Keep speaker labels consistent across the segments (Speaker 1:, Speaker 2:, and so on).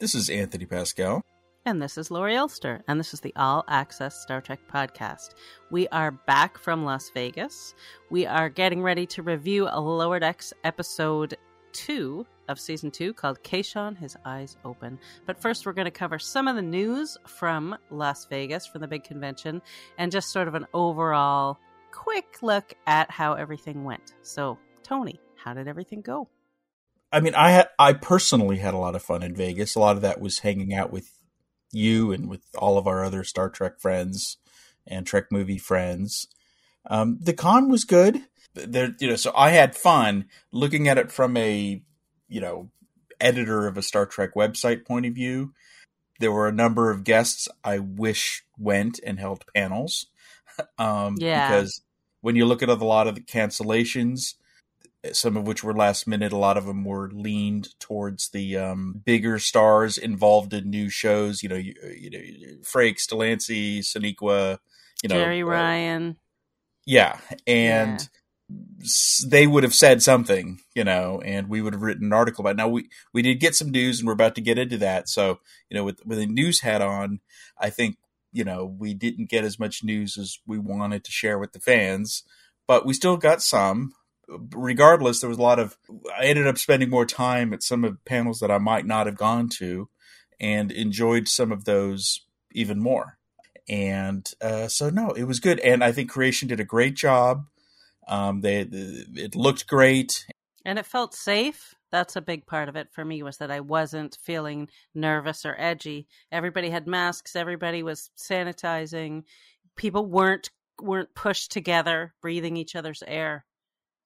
Speaker 1: This is Anthony Pascale.
Speaker 2: And this is Laurie Ulster, and this is the All Access Star Trek podcast. We are back from Las Vegas. We are getting ready to review a Lower Decks episode two of season two called Kayshon, His Eyes Open. But first, we're going to cover some of the news from Las Vegas, from the big convention, and just sort of an overall quick look at how everything went. So, Tony, how did everything go?
Speaker 1: I mean, I had, I personally had a lot of fun in Vegas. A lot of that was hanging out with you and with all of our other Star Trek friends and Trek movie friends. Um, the con was good. There, you know, so I had fun looking at it from a, you know, editor of a Star Trek website point of view. There were a number of guests I wish went and held panels. um,
Speaker 2: Yeah.
Speaker 1: Because when you look at a lot of the cancellations, some of which were last minute. A lot of them were leaned towards the um, bigger stars involved in new shows. You know, you, you know, Frakes, de Lancie, Sonequa. You know,
Speaker 2: Jeri
Speaker 1: uh,
Speaker 2: Ryan.
Speaker 1: yeah, and s they would have said something, you know, and we would have written an article about. It. Now we we did get some news, and we're about to get into that. So you know, with with a news hat on, I think you know we didn't get as much news as we wanted to share with the fans, but we still got some regardless, there was a lot of. I ended up spending more time at some of the panels that I might not have gone to, and enjoyed some of those even more. And uh, so, no, it was good, and I think Creation did a great job. Um, they, it looked great,
Speaker 2: And it felt safe. That's a big part of it for me was that I wasn't feeling nervous or edgy. Everybody had masks, everybody was sanitizing. People weren't weren't pushed together, breathing each other's air.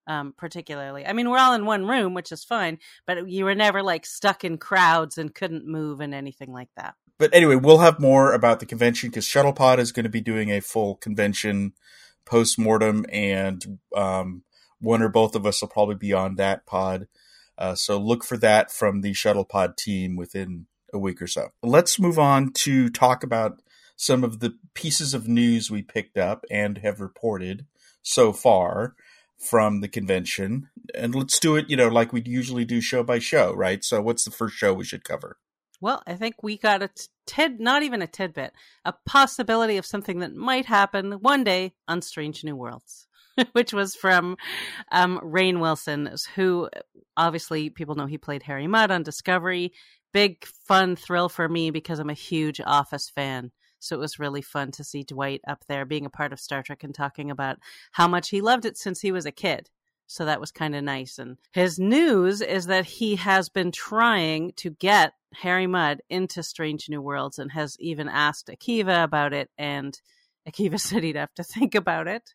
Speaker 2: Um, particularly. I mean, we're all in one room, which is fine, but you were never like stuck in crowds and couldn't move and anything like that.
Speaker 1: but anyway, we'll have more about the convention because Shuttlepod is going to be doing a full convention post mortem, and um, one or both of us will probably be on that pod. Uh, so look for that from the Shuttlepod team within a week or so. Let's move on to talk about some of the pieces of news we picked up and have reported so far from the convention. And let's do it, you know, like we usually do show by show, right? So what's the first show we should cover?
Speaker 2: Well, I think we got a tid, not even a tidbit, a possibility of something that might happen one day on Strange New Worlds, which was from um, Rainn Wilson, who obviously people know he played Harry Mudd on Discovery. Big fun thrill for me because I'm a huge Office fan. So it was really fun to see Dwight up there being a part of Star Trek and talking about how much he loved it since he was a kid. So that was kind of nice. And his news is that he has been trying to get Harry Mudd into Strange New Worlds and has even asked Akiva about it. And Akiva said he'd have to think about it.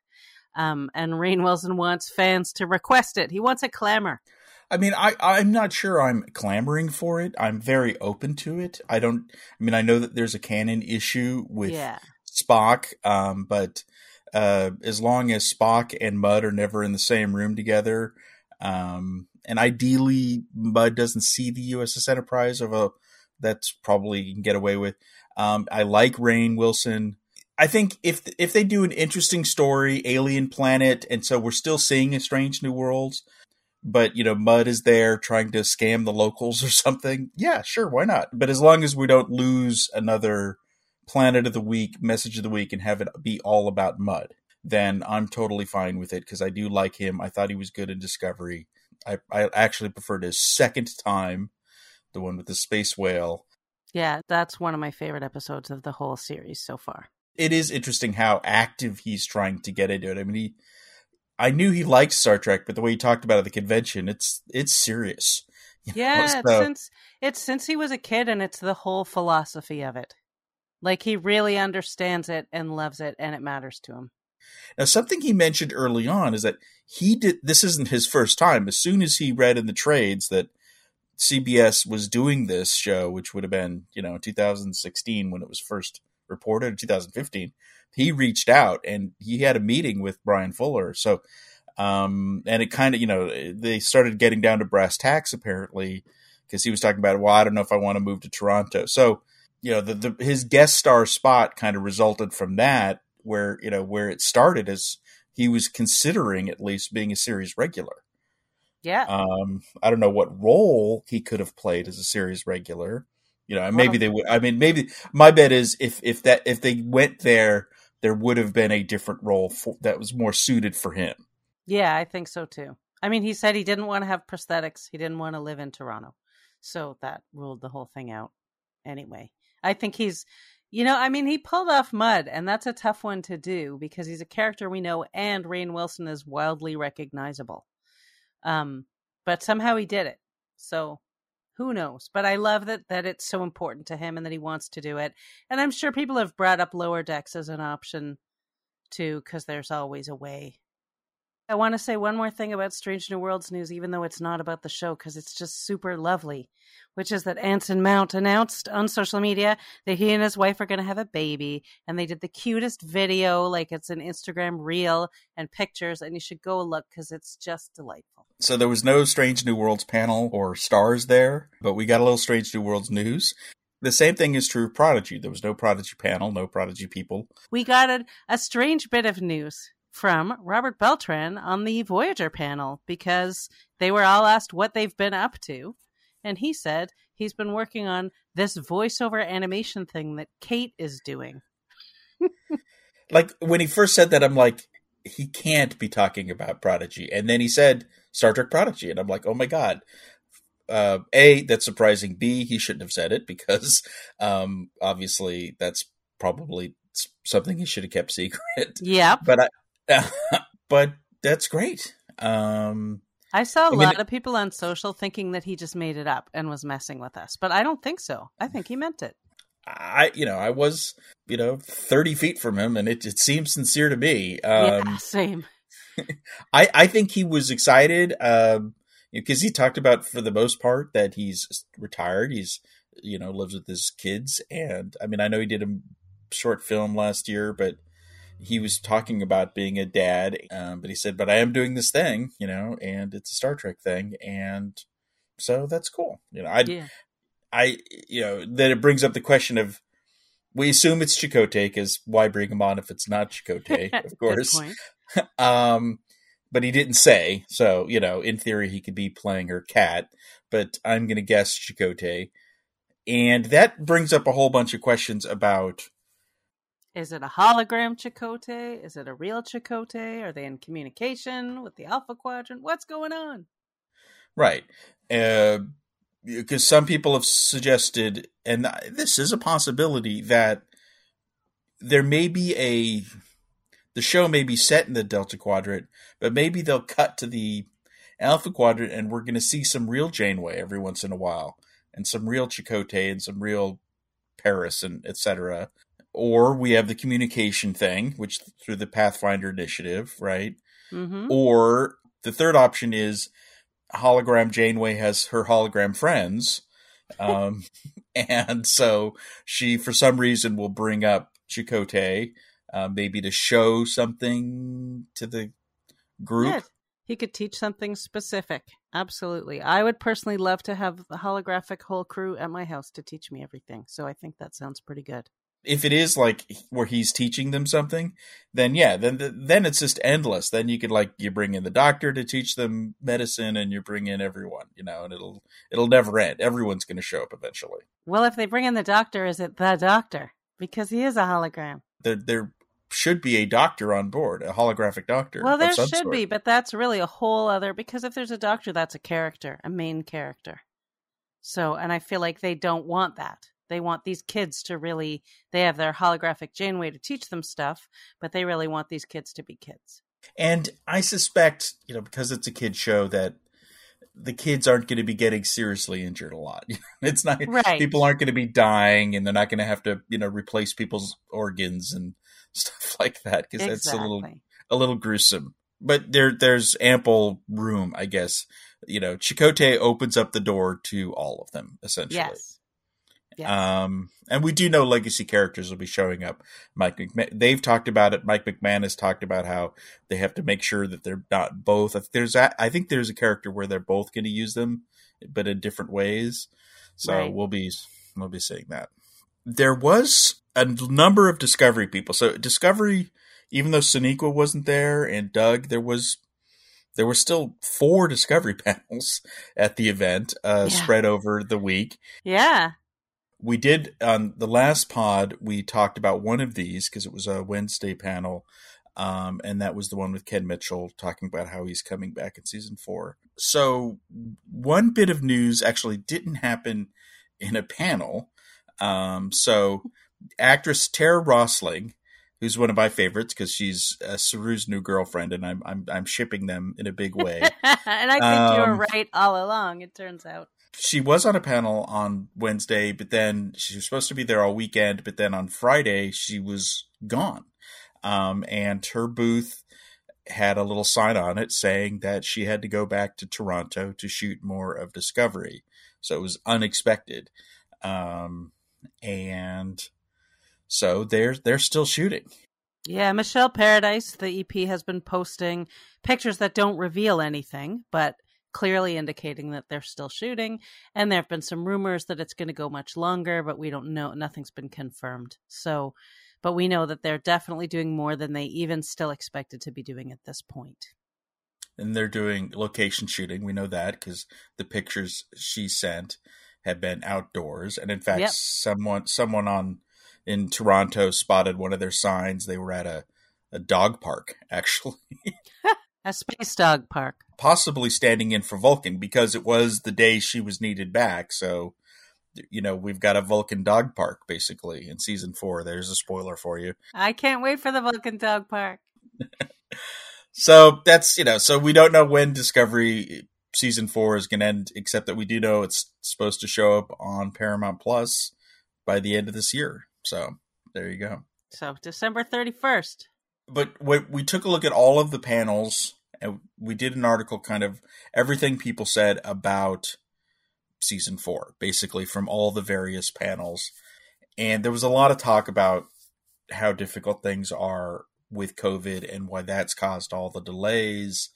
Speaker 2: Um, and Rainn Wilson wants fans to request it. He wants a clamor.
Speaker 1: I mean, I, I'm not sure I'm clamoring for it. I'm very open to it. I don't, I mean, I know that there's a canon issue with
Speaker 2: yeah.
Speaker 1: Spock, um, but uh, as long as Spock and Mudd are never in the same room together, um, and ideally Mudd doesn't see the USS Enterprise, although that's probably you can get away with. Um, I like Rainn Wilson. I think if if they do an interesting story, alien planet, and so we're still seeing a strange new worlds, but you know Mudd is there trying to scam the locals or something. Yeah, sure, why not? But as long as we don't lose another planet of the week, message of the week, and have it be all about Mudd then I'm totally fine with it because I do like him. I thought he was good in Discovery. I, I actually preferred his second time, the one with the space whale.
Speaker 2: Yeah, that's one of my favorite episodes of the whole series so far.
Speaker 1: It is interesting how active he's trying to get into it. I mean, he, I knew he liked Star Trek, but the way he talked about it at the convention, it's it's serious. You
Speaker 2: Yeah, it's
Speaker 1: so-
Speaker 2: since it's since he was a kid, and it's the whole philosophy of it. Like he really understands it and loves it, and it matters to him.
Speaker 1: Now, something he mentioned early on is that he did. This isn't his first time. As soon as he read in the trades that CBS was doing this show, which would have been you know 2016 when it was first reported, or 2015, he reached out and he had a meeting with Bryan Fuller. So, um, and it kind of you know they started getting down to brass tacks apparently because he was talking about well I don't know if I want to move to Toronto. So you know the, the his guest star spot kind of resulted from that where you know where it started as he was considering at least being a series regular.
Speaker 2: Yeah,
Speaker 1: Um, I don't know what role he could have played as a series regular, You know, maybe they would. I mean, maybe my bet is if if that if they went there, there would have been a different role for, that was more suited for him.
Speaker 2: Yeah, I think so too. I mean, he said he didn't want to have prosthetics. He didn't want to live in Toronto, so that ruled the whole thing out. Anyway, I think he's, you know, I mean, he pulled off Mudd, and that's a tough one to do because he's a character we know, and Rainn Wilson is wildly recognizable. Um, but somehow he did it. So who knows? But I love that that it's so important to him and that he wants to do it. And I'm sure people have brought up lower decks as an option too, because there's always a way I want to say one more thing about Strange New Worlds news, even though it's not about the show, because it's just super lovely, which is that Anson Mount announced on social media that he and his wife are going to have a baby. And they did the cutest video, like it's an Instagram reel and pictures. And you should go look because it's just delightful.
Speaker 1: So there was no Strange New Worlds panel or stars there, but we got a little Strange New Worlds news. The same thing is true of Prodigy. There was no Prodigy panel, no Prodigy people.
Speaker 2: We got a, a strange bit of news from Robert Beltran on the Voyager panel because they were all asked what they've been up to. And he said he's been working on this voiceover animation thing that Kate is doing.
Speaker 1: like when he first said that, I'm like, he can't be talking about Prodigy. And then he said Star Trek Prodigy. And I'm like, oh my God. Uh, a, that's surprising. B, he shouldn't have said it because um, obviously that's probably something he should have kept secret.
Speaker 2: Yeah.
Speaker 1: But I, but that's great. Um,
Speaker 2: I saw a I mean, lot of people on social thinking that he just made it up and was messing with us, but I don't think so. I think he meant it.
Speaker 1: I, you know, I was, you know, 30 feet from him and it, it seems sincere to me.
Speaker 2: Um, yeah, same.
Speaker 1: I, I think he was excited, um, because he talked about for the most part that he's retired. He's, you know, lives with his kids. And I mean, I know he did a short film last year, but he was talking about being a dad, um, but he said, "But I am doing this thing, you know, and it's a Star Trek thing, and so that's cool." You know, I, yeah. I, you know, then it brings up the question of we assume it's Chakotay because why bring him on if it's not Chakotay? Of course. um, but he didn't say, so you know, in theory, he could be playing her cat, but I'm going to guess Chakotay, and that brings up a whole bunch of questions about
Speaker 2: is it a hologram Chakotay? Is it a real Chakotay? Are they in communication with the Alpha Quadrant? What's going on?
Speaker 1: Right. Uh, because some people have suggested, and this is a possibility, that there may be a. The show may be set in the Delta Quadrant, but maybe they'll cut to the Alpha Quadrant and we're going to see some real Janeway every once in a while, and some real Chakotay and some real Paris and etc or we have the communication thing, which through the Pathfinder initiative, right? Mm-hmm. Or the third option is hologram Janeway has her hologram friends. Um, and so she, for some reason, will bring up Chakotay, uh, maybe to show something to the group. Yeah,
Speaker 2: he could teach something specific. Absolutely. I would personally love to have the holographic whole crew at my house to teach me everything. So I think that sounds pretty good
Speaker 1: if it is like where he's teaching them something, then yeah, then then it's just endless. Then you could like you bring in the doctor to teach them medicine, and you bring in everyone, you know, and it'll it'll never end. Everyone's going to show up eventually.
Speaker 2: Well, if they bring in the doctor, is it the doctor because he is a hologram?
Speaker 1: There, there should be a doctor on board, a holographic doctor.
Speaker 2: Well, there should sort. be, but that's really a whole other because if there's a doctor, that's a character, a main character. So, and I feel like they don't want that. They want these kids to really, they have their holographic Janeway to teach them stuff, but they really want these kids to be kids.
Speaker 1: And I suspect, you know, because it's a kid show, that the kids aren't going to be getting seriously injured a lot. it's not right. people aren't going to be dying, and they're not going to have to, you know, replace people's organs and stuff like that because exactly. that's a little a little gruesome. But there there's ample room, I guess. You know, Chakotay opens up the door to all of them essentially. Yes. Um, and we do know legacy characters will be showing up. Mike, McMahan, they've talked about it. Mike McMahan has talked about how they have to make sure that they're not both. There's, a, I think there's a character where they're both going to use them, but in different ways. So right. we'll be, we'll be seeing that. There was a number of Discovery people. So Discovery, even though Sonequa wasn't there and Doug, there was there were still four discovery panels at the event uh, yeah. spread over the week
Speaker 2: yeah
Speaker 1: we did on the last pod. We talked about one of these because it was a Wednesday panel, um, and that was the one with Ken Mitchell talking about how he's coming back in season four. So one bit of news actually didn't happen in a panel. Um, so actress Tara Rosling who's one of my favorites because she's uh, Saru's new girlfriend, and I'm I'm I'm shipping them in a big way.
Speaker 2: and I think um, you were um, right all along. It turns out
Speaker 1: she was on a panel on Wednesday, but then she was supposed to be there all weekend. But then on Friday, she was gone, um, and her booth had a little sign on it saying that she had to go back to Toronto to shoot more of Discovery. So it was unexpected, um, and so they're they're still shooting.
Speaker 2: Yeah, Michelle Paradise, the EP, has been posting pictures that don't reveal anything, but clearly indicating that they're still shooting. And there have been some rumors that it's going to go much longer, but we don't know. Nothing's been confirmed. So, but we know that they're definitely doing more than they even still expected to be doing at this point.
Speaker 1: And they're doing location shooting. We know that because the pictures she sent have been outdoors. And in fact, yep. someone someone on in Toronto spotted one of their signs. They were at a, a dog park, actually.
Speaker 2: a space dog park.
Speaker 1: Possibly standing in for Vulcan because it was the day she was needed back. So, you know, we've got a Vulcan dog park basically in season four. There's a spoiler for you.
Speaker 2: I can't wait for the Vulcan dog park.
Speaker 1: so that's, you know, so we don't know when Discovery season four is going to end, except that we do know it's supposed to show up on Paramount Plus by the end of this year. So there you go.
Speaker 2: So December 31st.
Speaker 1: But we took a look at all of the panels and we did an article kind of everything people said about season four, basically from all the various panels. And there was a lot of talk about how difficult things are with COVID and why that's caused all the delays.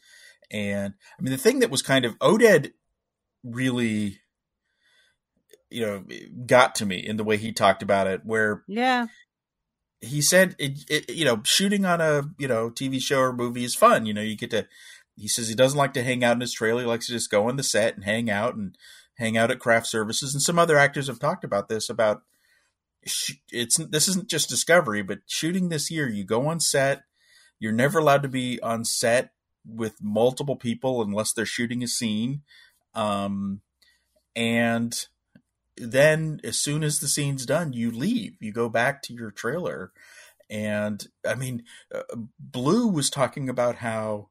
Speaker 1: And I mean, the thing that was kind of Oded really you know got to me in the way he talked about it where
Speaker 2: yeah.
Speaker 1: he said it, it, you know shooting on a you know tv show or movie is fun you know you get to he says he doesn't like to hang out in his trailer he likes to just go on the set and hang out and hang out at craft services and some other actors have talked about this about it's this isn't just discovery but shooting this year you go on set you're never allowed to be on set with multiple people unless they're shooting a scene um, and then as soon as the scene's done, you leave. You go back to your trailer. And I mean, uh, Blu was talking about how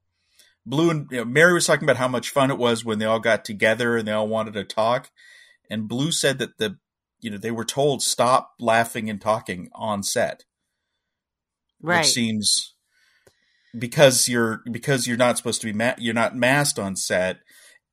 Speaker 1: Blu and you know, Mary was talking about how much fun it was when they all got together and they all wanted to talk. And Blu said that the you know they were told stop laughing and talking on set,
Speaker 2: right?
Speaker 1: Which seems because you're because you're not supposed to be ma- you're not masked on set,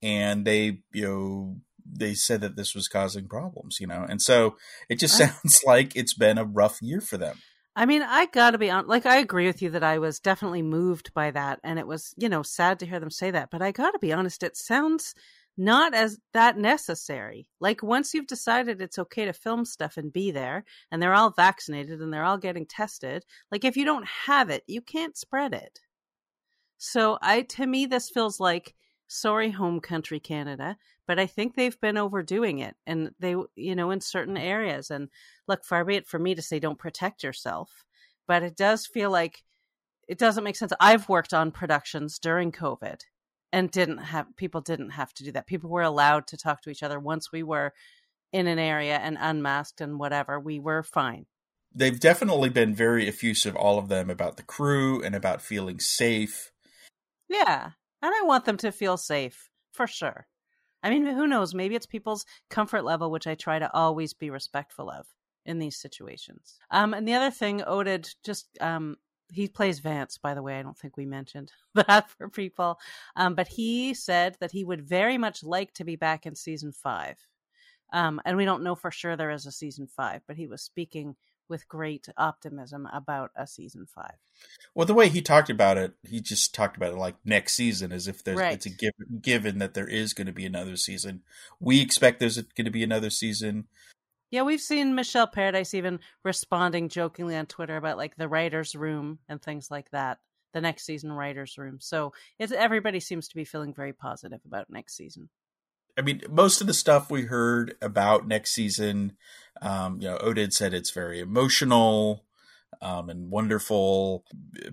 Speaker 1: and they you know they said that this was causing problems, you know, and so it just sounds like it's been a rough year for them.
Speaker 2: I mean, I gotta be on. Like, I agree with you that I was definitely moved by that, and it was, you know, sad to hear them say that. But I gotta be honest, it sounds not as that necessary. Like, once you've decided it's okay to film stuff and be there, and they're all vaccinated and they're all getting tested, like, if you don't have it, you can't spread it. So, I to me, this feels like sorry, home country Canada, but I think they've been overdoing it, and they, you know, in certain areas. And look, far be it for me to say don't protect yourself, but it does feel like it doesn't make sense. I've worked on productions during COVID and didn't have people didn't have to do that. People were allowed to talk to each other once we were in an area and unmasked and whatever. We were fine.
Speaker 1: They've definitely been very effusive, all of them, about the crew and about feeling safe.
Speaker 2: Yeah. And I want them to feel safe for sure. I mean, who knows? Maybe it's people's comfort level, which I try to always be respectful of in these situations. Um, and the other thing, Oded just um, he plays Vance, by the way. I don't think we mentioned that for people. Um, but he said that he would very much like to be back in season five. Um, and we don't know for sure there is a season five, but he was speaking with great optimism about a season five.
Speaker 1: Well, the way he talked about it, he just talked about it like next season, as if there's right. it's a given, given that there is going to be another season. We expect there's going to be another season.
Speaker 2: Yeah, we've seen Michelle Paradise even responding jokingly on Twitter about like the writers' room and things like that. The next season writers' room. So it's everybody seems to be feeling very positive about next season.
Speaker 1: I mean, most of the stuff we heard about next season, um, you know, Oded said it's very emotional um, and wonderful.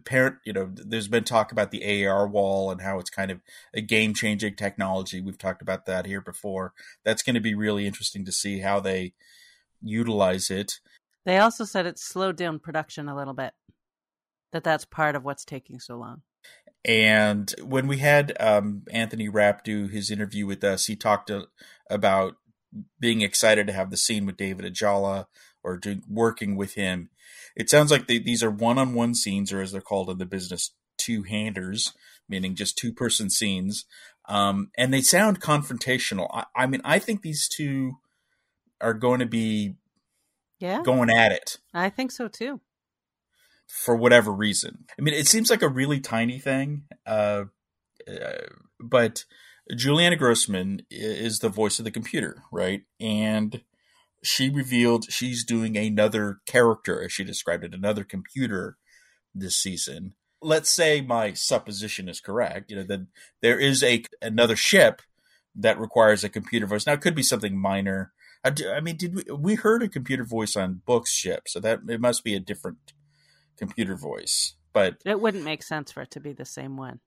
Speaker 1: Parent, you know, there's been talk about the AR wall and how it's kind of a game changing technology. We've talked about that here before. That's going to be really interesting to see how they utilize it.
Speaker 2: They also said it slowed down production a little bit. That that's part of what's taking so long.
Speaker 1: And when we had um, Anthony Rapp do his interview with us, he talked to, about being excited to have the scene with David Ajala or working with him. It sounds like they, these are one-on-one scenes, or as they're called in the business, two-handers, meaning just two-person scenes. Um, and they sound confrontational. I, I mean, I think these two are going to be
Speaker 2: yeah
Speaker 1: going at it.
Speaker 2: I think so too
Speaker 1: for whatever reason. I mean, it seems like a really tiny thing, uh, uh, but Julianne Grossman is the voice of the computer, right? And she revealed she's doing another character, as she described it, another computer this season. Let's say my supposition is correct. You know that there is a another ship that requires a computer voice. Now, it could be something minor. I, I mean, did we we heard a computer voice on Book's ship? So that it must be a different computer voice. But
Speaker 2: it wouldn't make sense for it to be the same one.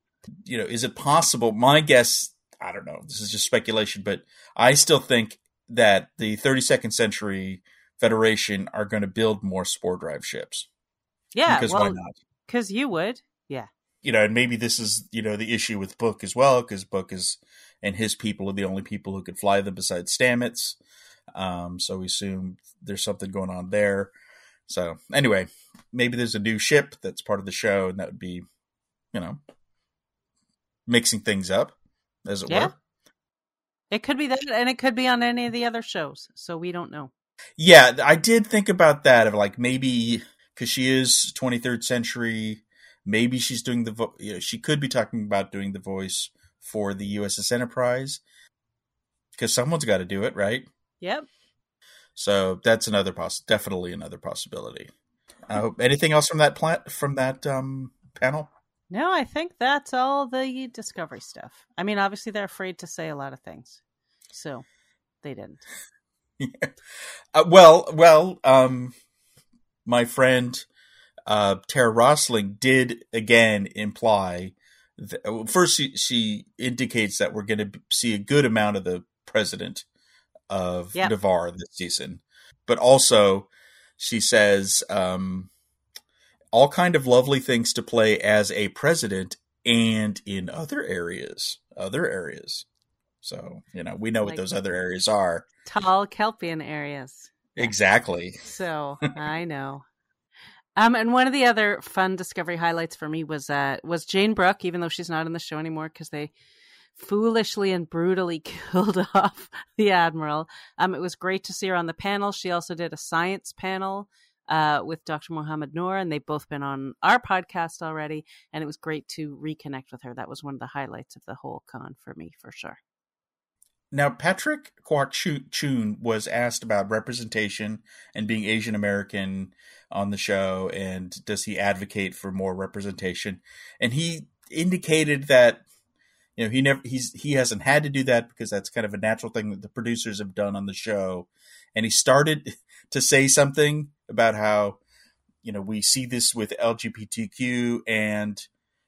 Speaker 1: You know, is it possible? My guess, I don't know. This is just speculation, but I still think that the 32nd century Federation are going to build more spore drive ships.
Speaker 2: Yeah, because well, why not? Because you would, yeah.
Speaker 1: You know, and maybe this is you know the issue with Book as well, because Book is and his people are the only people who could fly them besides Stamets. Um, so we assume there's something going on there. So anyway, maybe there's a new ship that's part of the show, and that would be, you know, mixing things up, as it yeah. were.
Speaker 2: It could be that, and it could be on any of the other shows. So we don't know.
Speaker 1: Yeah, I did think about that. Of like maybe because she is 23rd century, maybe she's doing the. Vo- you know, she could be talking about doing the voice for the USS Enterprise because someone's got to do it, right?
Speaker 2: Yep.
Speaker 1: So that's another poss definitely another possibility. Uh, anything else from that plant from that um, panel?
Speaker 2: No, I think that's all the discovery stuff. I mean, obviously they're afraid to say a lot of things, so they didn't.
Speaker 1: yeah. uh, well, well, um, my friend uh, Tara Rosling did again imply. That, first, she, she indicates that we're going to see a good amount of the president of yep. Ni'Var this season. But also, she says um, all kind of lovely things to play as a president and in other areas, other areas. So you know we know like what those other areas are.
Speaker 2: Tall Kelpien areas.
Speaker 1: Exactly.
Speaker 2: So I know. Um, and one of the other fun discovery highlights for me was uh was Jayne Brook, even though she's not in the show anymore because they foolishly and brutally killed off the admiral. Um, it was great to see her on the panel. She also did a science panel uh, with Dr. Mohammed Noor, and they've both been on our podcast already. And it was great to reconnect with her. That was one of the highlights of the whole con for me, for sure.
Speaker 1: Now, Patrick Kwok was asked about representation and being Asian American on the show, and does he advocate for more representation? And he indicated that you know he never he's he hasn't had to do that because that's kind of a natural thing that the producers have done on the show. And he started to say something about how you know we see this with lgbtq and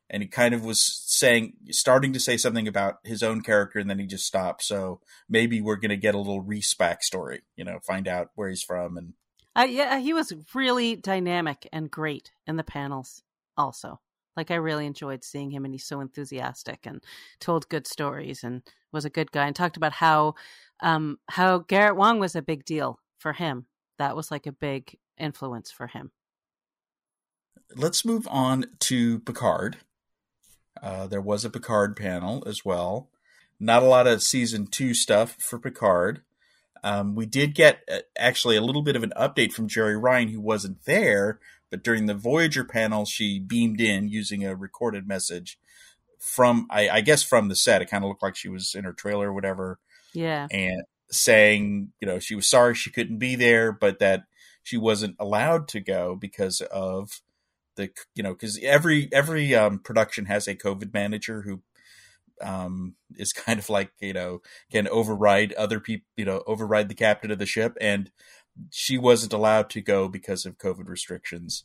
Speaker 1: and he kind of was saying starting to say something about his own character and then he just stopped. So maybe we're going to get a little Rhys story you know find out where he's from and
Speaker 2: uh, yeah he was really dynamic and great in the panels also like I really enjoyed seeing him, and he's so enthusiastic and told good stories and was a good guy and talked about how um, how Garrett Wang was a big deal for him. That was like a big influence for him.
Speaker 1: Let's move on to Picard. Uh, there was a Picard panel as well. Not a lot of season two stuff for Picard. Um, we did get uh, actually a little bit of an update from Jeri Ryan, who wasn't there, but during the Voyager panel, she beamed in using a recorded message from, I, I guess, from the set. It kind of looked like she was in her trailer or whatever.
Speaker 2: Yeah.
Speaker 1: And saying, you know, she was sorry she couldn't be there, but that she wasn't allowed to go because of the, you know, because every every um, production has a COVID manager who um, is kind of like you know can override other people, you know, override the captain of the ship, and she wasn't allowed to go because of COVID restrictions,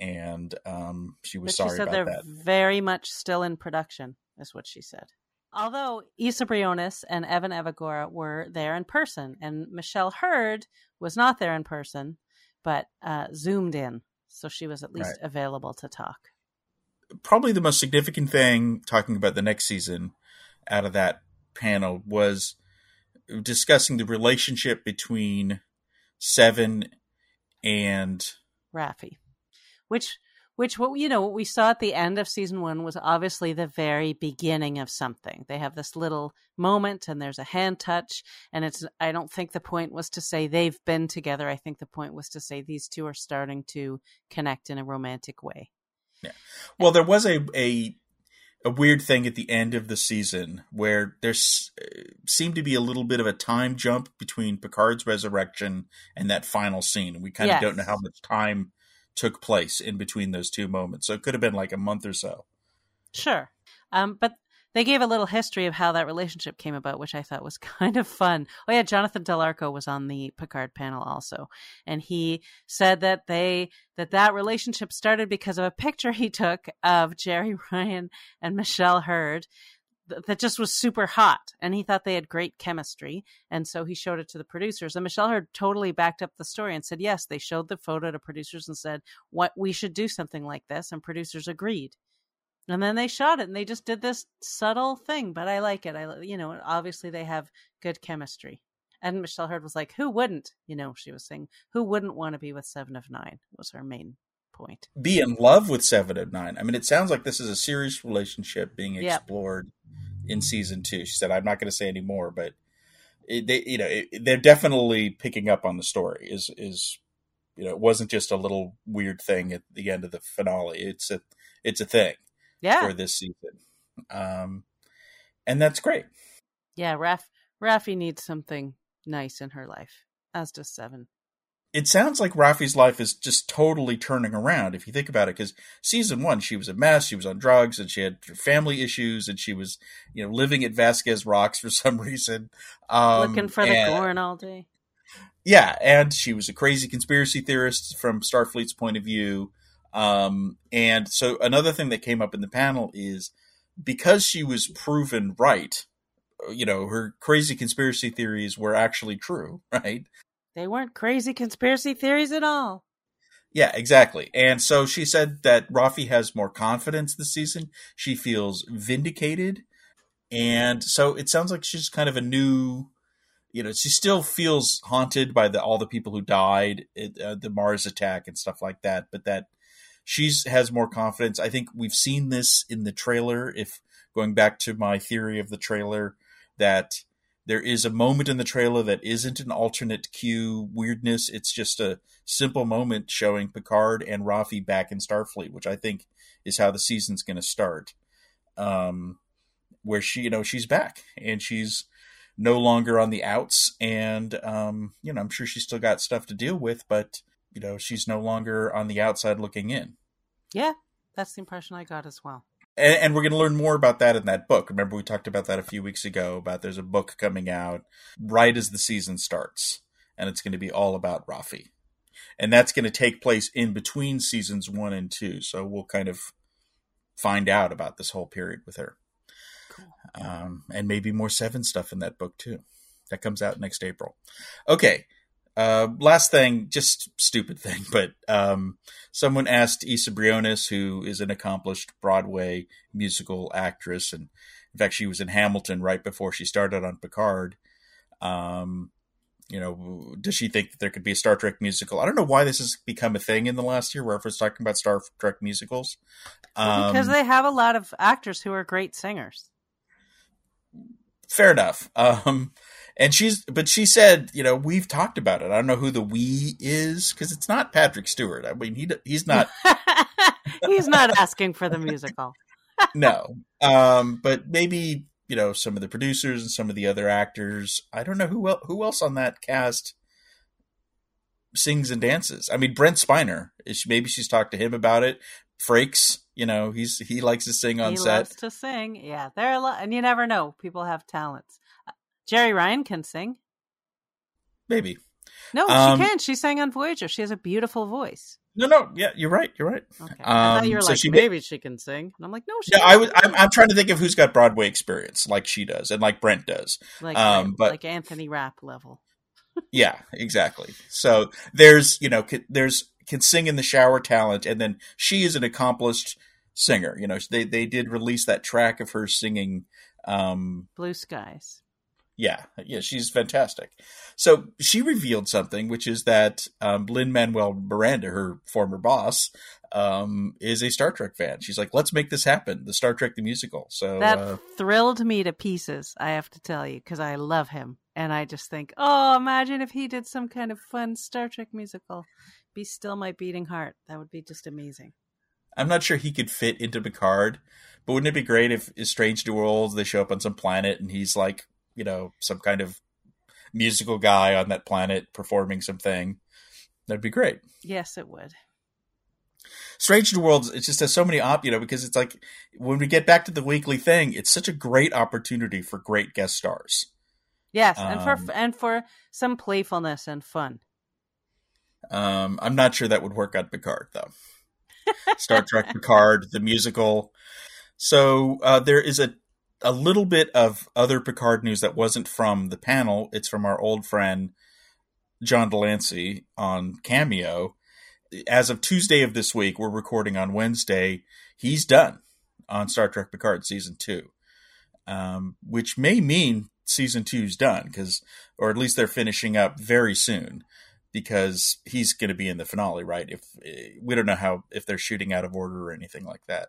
Speaker 1: and um, she was
Speaker 2: but
Speaker 1: sorry
Speaker 2: she said
Speaker 1: about
Speaker 2: they're
Speaker 1: that.
Speaker 2: very much still in production, is what she said. Although Isa Briones and Evan Evagora were there in person, and Michelle Hurd was not there in person, but uh, zoomed in, so she was at least
Speaker 1: Right.
Speaker 2: available to talk.
Speaker 1: Probably the most significant thing talking about the next season out of that panel was discussing the relationship between Seven and
Speaker 2: Raffi, which which what you know what we saw at the end of season one was obviously the very beginning of something. They have this little moment, and there's a hand touch, and it's. I don't think the point was to say they've been together. I think the point was to say these two are starting to connect in a romantic way.
Speaker 1: yeah Well, there was a a a weird thing at the end of the season where there seemed to be a little bit of a time jump between Picard's resurrection and that final scene. We kind of don't know how much time took place in between those two moments. So it could have been like a month or so.
Speaker 2: Sure. Um, but they gave a little history of how that relationship came about, which I thought was kind of fun. Oh yeah, Jonathan Del Arco was on the Picard panel also, and he said that they that that relationship started because of a picture he took of Jeri Ryan and Michelle Hurd that just was super hot, and he thought they had great chemistry, and so he showed it to the producers. And Michelle Hurd totally backed up the story and said yes, they showed the photo to producers and said what we should do something like this, and producers agreed. And then they shot it and they just did this subtle thing, but I like it. I, you know, obviously they have good chemistry. And Michelle Hurd was like, who wouldn't? You know, she was saying, who wouldn't want to be with Seven of Nine was her main point.
Speaker 1: Be in love with Seven of Nine. I mean, it sounds like this is a serious relationship being
Speaker 2: Yep.
Speaker 1: explored in season two. She said, "I'm not going to say any more, but it, they, you know, it, they're definitely picking up on the story. Is is you know, it wasn't just a little weird thing at the end of the finale. It's a it's a thing
Speaker 2: Yeah.
Speaker 1: for this season, um, and that's great.
Speaker 2: Yeah. Raf, Raffi needs something nice in her life, as does Seven.
Speaker 1: it sounds like Raffi's life is just totally turning around if you think about it. Because season one, she was a mess. She was on drugs and she had family issues and she was, you know, living at Vasquez Rocks for some reason. Um,
Speaker 2: Looking for the
Speaker 1: and-
Speaker 2: Gorn all day.
Speaker 1: Yeah, and she was a crazy conspiracy theorist from Starfleet's point of view. Um, and so another thing that came up in the panel is because she was proven right, you know, her crazy conspiracy theories were actually true, right?
Speaker 2: They weren't crazy conspiracy theories at all.
Speaker 1: Yeah, exactly. And so she said that Raffi has more confidence this season. She feels vindicated. And so it sounds like she's kind of a new, you know, she still feels haunted by the all the people who died at uh, the Mars attack and stuff like that, but that she's has more confidence. I think we've seen this in the trailer if going back to my theory of the trailer that there is a moment in the trailer that isn't an alternate Q weirdness. It's just a simple moment showing Picard and Raffi back in Starfleet, which I think is how the season's going to start. Um, where she, you know, she's back and she's no longer on the outs, and um, you know, I'm sure she's still got stuff to deal with, but you know, she's no longer on the outside looking in.
Speaker 2: Yeah. That's the impression I got as well.
Speaker 1: and, and we're going to learn more about that in that book. Remember, we talked about that a few weeks ago. About there's a book coming out right as the season starts, and it's going to be all about Raffi, and that's going to take place in between seasons one and two. So we'll kind of find out about this whole period with her,
Speaker 2: Cool.
Speaker 1: um, and maybe more seven stuff in that book too. That comes out next April. Okay. Uh, last thing, just stupid thing, but um, someone asked Isa Briones, who is an accomplished Broadway musical actress, and in fact, she was in Hamilton right before she started on Picard. Um, you know, does she think that there could be a Star Trek musical? I don't know why this has become a thing in the last year, where everyone's talking about Star Trek musicals. Um,
Speaker 2: because they have a lot of actors who are great singers.
Speaker 1: fair enough. Um, and she's, but she said, you know, we've talked about it. I don't know who the we is because it's not Patrick Stewart. I mean, he he's not
Speaker 2: He's not asking for the musical.
Speaker 1: no. Um, but maybe you know some of the producers and some of the other actors. I don't know who el- who else on that cast sings and dances. I mean, Brent Spiner. Is maybe she's talked to him about it. Frakes You know, he's he likes to sing on
Speaker 2: he
Speaker 1: set.
Speaker 2: to sing. Yeah, there are a lot, and you never know. People have talents. Jeri Ryan can sing.
Speaker 1: Maybe.
Speaker 2: No,
Speaker 1: Um,
Speaker 2: she can. She sang on Voyager. She has a beautiful voice.
Speaker 1: No, no, yeah, you're right. You're right.
Speaker 2: Okay, thought you
Speaker 1: Um,
Speaker 2: were
Speaker 1: so
Speaker 2: like
Speaker 1: she
Speaker 2: maybe she can sing, and I'm like, no, she.
Speaker 1: Yeah, I was. I'm, I'm trying to think of who's got Broadway experience, like she does, and like Brent does.
Speaker 2: like
Speaker 1: um, but-
Speaker 2: like Anthony Rapp level.
Speaker 1: Yeah, exactly. So there's, you know, c- there's can sing in the shower talent, and then she is an accomplished singer. You know, they they did release that track of her singing. Um,
Speaker 2: Blue skies.
Speaker 1: Yeah, yeah, she's fantastic. So she revealed something, which is that um, Lin-Manuel Miranda, her former boss, um, is a Star Trek fan. She's like, let's make this happen. The Star Trek the musical. So
Speaker 2: That
Speaker 1: uh,
Speaker 2: thrilled me to pieces. I have to tell you because I love him, and I just think, oh, imagine if he did some kind of fun Star Trek musical. Be still my beating heart. That would be just amazing.
Speaker 1: I'm not sure he could fit into Picard, but wouldn't it be great if Strange New Worlds they show up on some planet and he's like, you know, some kind of musical guy on that planet performing something? That'd be great.
Speaker 2: Yes, it would.
Speaker 1: Strange New Worlds, it just has so many op, you know, because it's like when we get back to the weekly thing, it's such a great opportunity for great guest stars.
Speaker 2: Yes, and for
Speaker 1: Um,
Speaker 2: and for some playfulness and fun.
Speaker 1: Um, I'm not sure that would work on Picard though. Star Trek Picard, the musical. So uh, there is a a little bit of other Picard news that wasn't from the panel. It's from our old friend John de Lancie on Cameo. As of Tuesday of this week, we're recording on Wednesday. He's done on Star Trek Picard season two, um, which may mean season two's done because, or at least they're finishing up very soon because he's going to be in the finale, right? If we don't know how if they're shooting out of order or anything like that.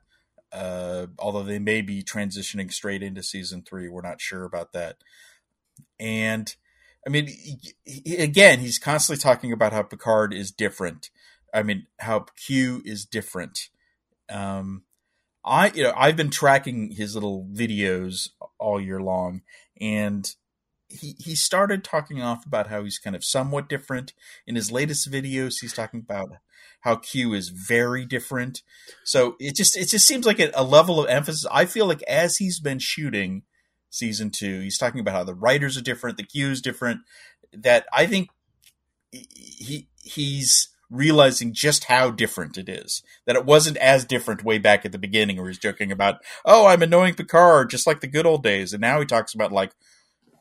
Speaker 1: Uh, although they may be transitioning straight into season three, we're not sure about that. And I mean, he- again, he's constantly talking about how Picard is different. I mean, how Q is different. Um, I, you know, I've been tracking his little videos all year long, and he he started talking off about how he's kind of somewhat different. In his latest videos, he's talking about how Q is very different. So it just it just seems like a, a level of emphasis. I feel like as he's been shooting season two, he's talking about how the writers are different, the Q is different. That I think he he's realizing just how different it is. That it wasn't as different way back at the beginning, where he's joking about, "Oh, I'm annoying Picard, just like the good old days," and now he talks about like,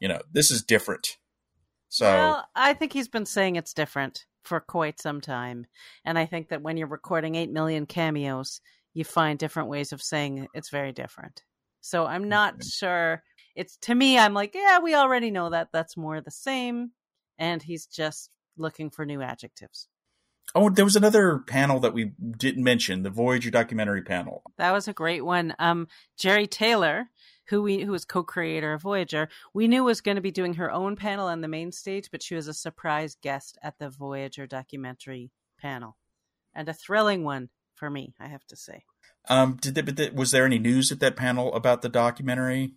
Speaker 1: you know, this is different. So
Speaker 2: Well, I think he's been saying it's different for quite some time. And I think that when you're recording 8 million cameos, you find different ways of saying it's very different. So I'm not
Speaker 1: Okay.
Speaker 2: sure. It's to me, I'm like, yeah, we already know that. That's more the same. And he's just looking for new adjectives.
Speaker 1: Oh, there was another panel that we didn't mention, the Voyager documentary panel.
Speaker 2: That was a great one. Um, Jeri Taylor, who we who was co-creator of Voyager, we knew was going to be doing her own panel on the main stage, but she was a surprise guest at the Voyager documentary panel, and a thrilling one for me, I have to say.
Speaker 1: Um, did they, was there any news at that panel about the documentary?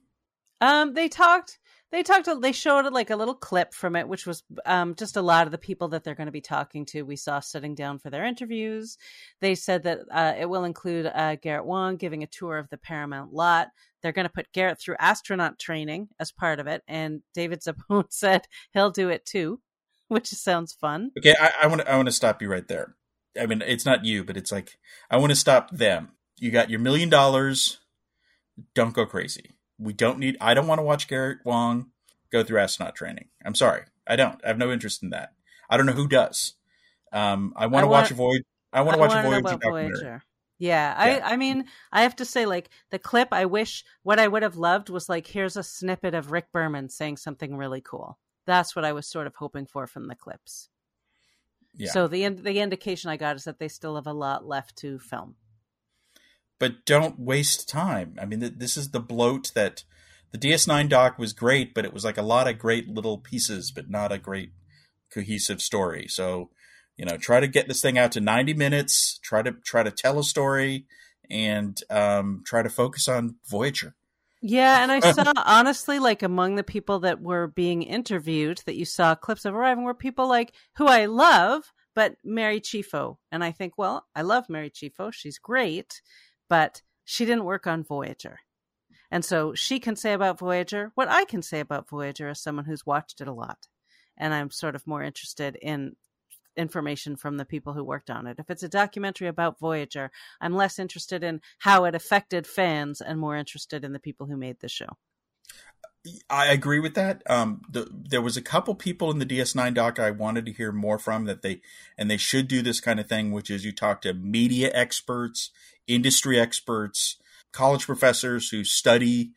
Speaker 2: Um, they talked. They talked. They showed like a little clip from it, which was um, just a lot of the people that they're going to be talking to. We saw sitting down for their interviews. They said that uh, it will include uh, Garrett Wang giving a tour of the Paramount lot. They're going to put Garrett through astronaut training as part of it, and David Zappone said he'll do it too, which sounds fun.
Speaker 1: Okay, I want to I want to stop you right there. I mean, it's not you, but it's like I want to stop them. You got your million dollars. Don't go crazy. We don't need. I don't want to watch Garrett Wang go through astronaut training. I'm sorry, I don't. I have no interest in that. I don't know who does. Um, I want to watch Voyage. I want to watch Voyager documentary.
Speaker 2: Yeah,
Speaker 1: Yeah.
Speaker 2: I I mean, I have to say, like the clip. I wish what I would have loved was like, here's a snippet of Rick Berman saying something really cool. That's what I was sort of hoping for from the clips.
Speaker 1: Yeah.
Speaker 2: So the the indication I got is that they still have a lot left to film.
Speaker 1: But don't waste time. I mean, th- this is the bloat that the DS9 doc was great, but it was like a lot of great little pieces, but not a great cohesive story. So, you know, try to get this thing out to 90 minutes. Try to try to tell a story, and um, try to focus on Voyager.
Speaker 2: Yeah, and I saw honestly, like among the people that were being interviewed, that you saw clips of arriving were people like who I love, but Mary Chieffo, and I think, well, I love Mary Chieffo, she's great, but she didn't work on Voyager. And so she can say about Voyager what I can say about Voyager as someone who's watched it a lot. And I'm sort of more interested in information from the people who worked on it. If it's a documentary about Voyager, I'm less interested in how it affected fans and more interested in the people who made the show.
Speaker 1: I agree with that. Um, the, there was a couple people in the DS9 doc I wanted to hear more from that they, and they should do this kind of thing, which is you talk to media experts, industry experts, college professors who study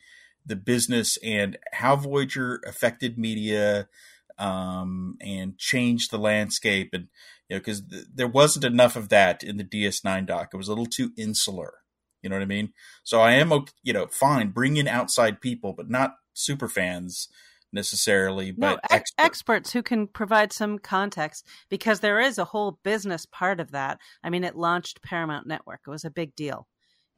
Speaker 1: the business and how Voyager affected media, um, and changed the landscape. And, you know, because th- there wasn't enough of that in the DS9 doc. It was a little too insular. You know what I mean? So I am, you know, fine, bring in outside people, but not super fans necessarily, but
Speaker 2: no, ex- experts who can provide some context because there is a whole business part of that. I mean, it launched Paramount Network. It was a big deal.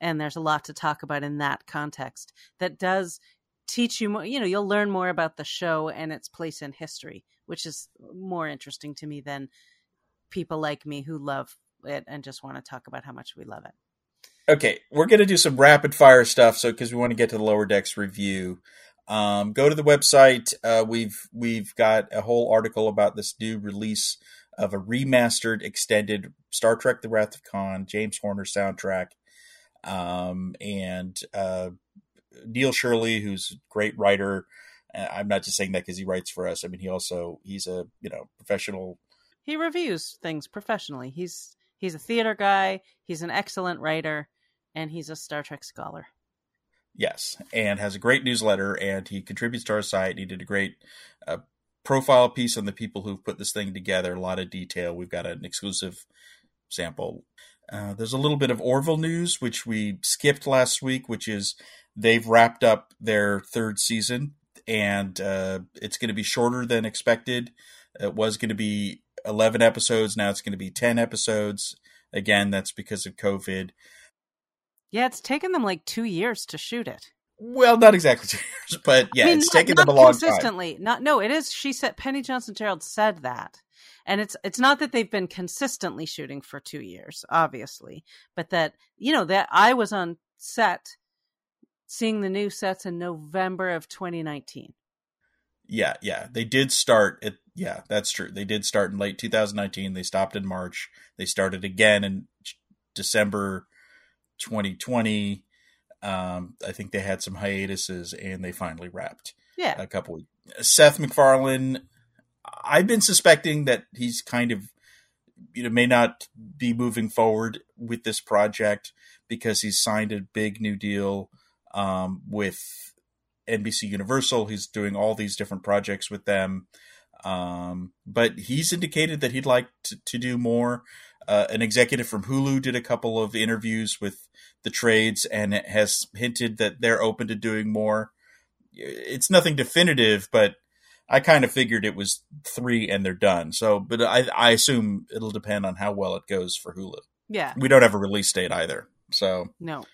Speaker 2: And there's a lot to talk about in that context that does teach you more, you know, you'll learn more about the show and its place in history, which is more interesting to me than people like me who love it and just want to talk about how much we love it.
Speaker 1: Okay, we're going to do some rapid fire stuff so cuz we want to get to the lower decks review. Um, go to the website. Uh, we've we've got a whole article about this new release of a remastered, extended Star Trek: The Wrath of Khan James Horner soundtrack, um, and uh, Neal Shirley, who's a great writer. I'm not just saying that because he writes for us. I mean, he also he's a you know professional.
Speaker 2: He reviews things professionally. He's he's a theater guy. He's an excellent writer, and he's a Star Trek scholar.
Speaker 1: Yes, and has a great newsletter, and he contributes to our site. He did a great uh, profile piece on the people who've put this thing together. A lot of detail. We've got an exclusive sample. Uh, there's a little bit of Orville news, which we skipped last week, which is they've wrapped up their third season, and uh, it's going to be shorter than expected. It was going to be 11 episodes. Now it's going to be 10 episodes. Again, that's because of COVID.
Speaker 2: Yeah, it's taken them like two years to shoot it.
Speaker 1: Well, not exactly two years, but yeah, I mean, it's not, taken them a long
Speaker 2: consistently.
Speaker 1: time.
Speaker 2: Not no, it is. She said Penny Johnson Jerald said that, and it's it's not that they've been consistently shooting for two years, obviously, but that you know that I was on set seeing the new sets in November of 2019.
Speaker 1: Yeah, yeah, they did start it. Yeah, that's true. They did start in late 2019. They stopped in March. They started again in December 2020. Um, I think they had some hiatuses and they finally wrapped.
Speaker 2: Yeah.
Speaker 1: A couple weeks. Seth MacFarlane, I've been suspecting that he's kind of, you know, may not be moving forward with this project because he's signed a big new deal um, with NBC Universal. He's doing all these different projects with them. Um, but he's indicated that he'd like to, to do more. Uh, an executive from Hulu did a couple of interviews with the trades and has hinted that they're open to doing more. It's nothing definitive, but I kind of figured it was three and they're done. So, but I, I assume it'll depend on how well it goes for Hulu.
Speaker 2: Yeah.
Speaker 1: We don't have a release date either. So,
Speaker 2: no.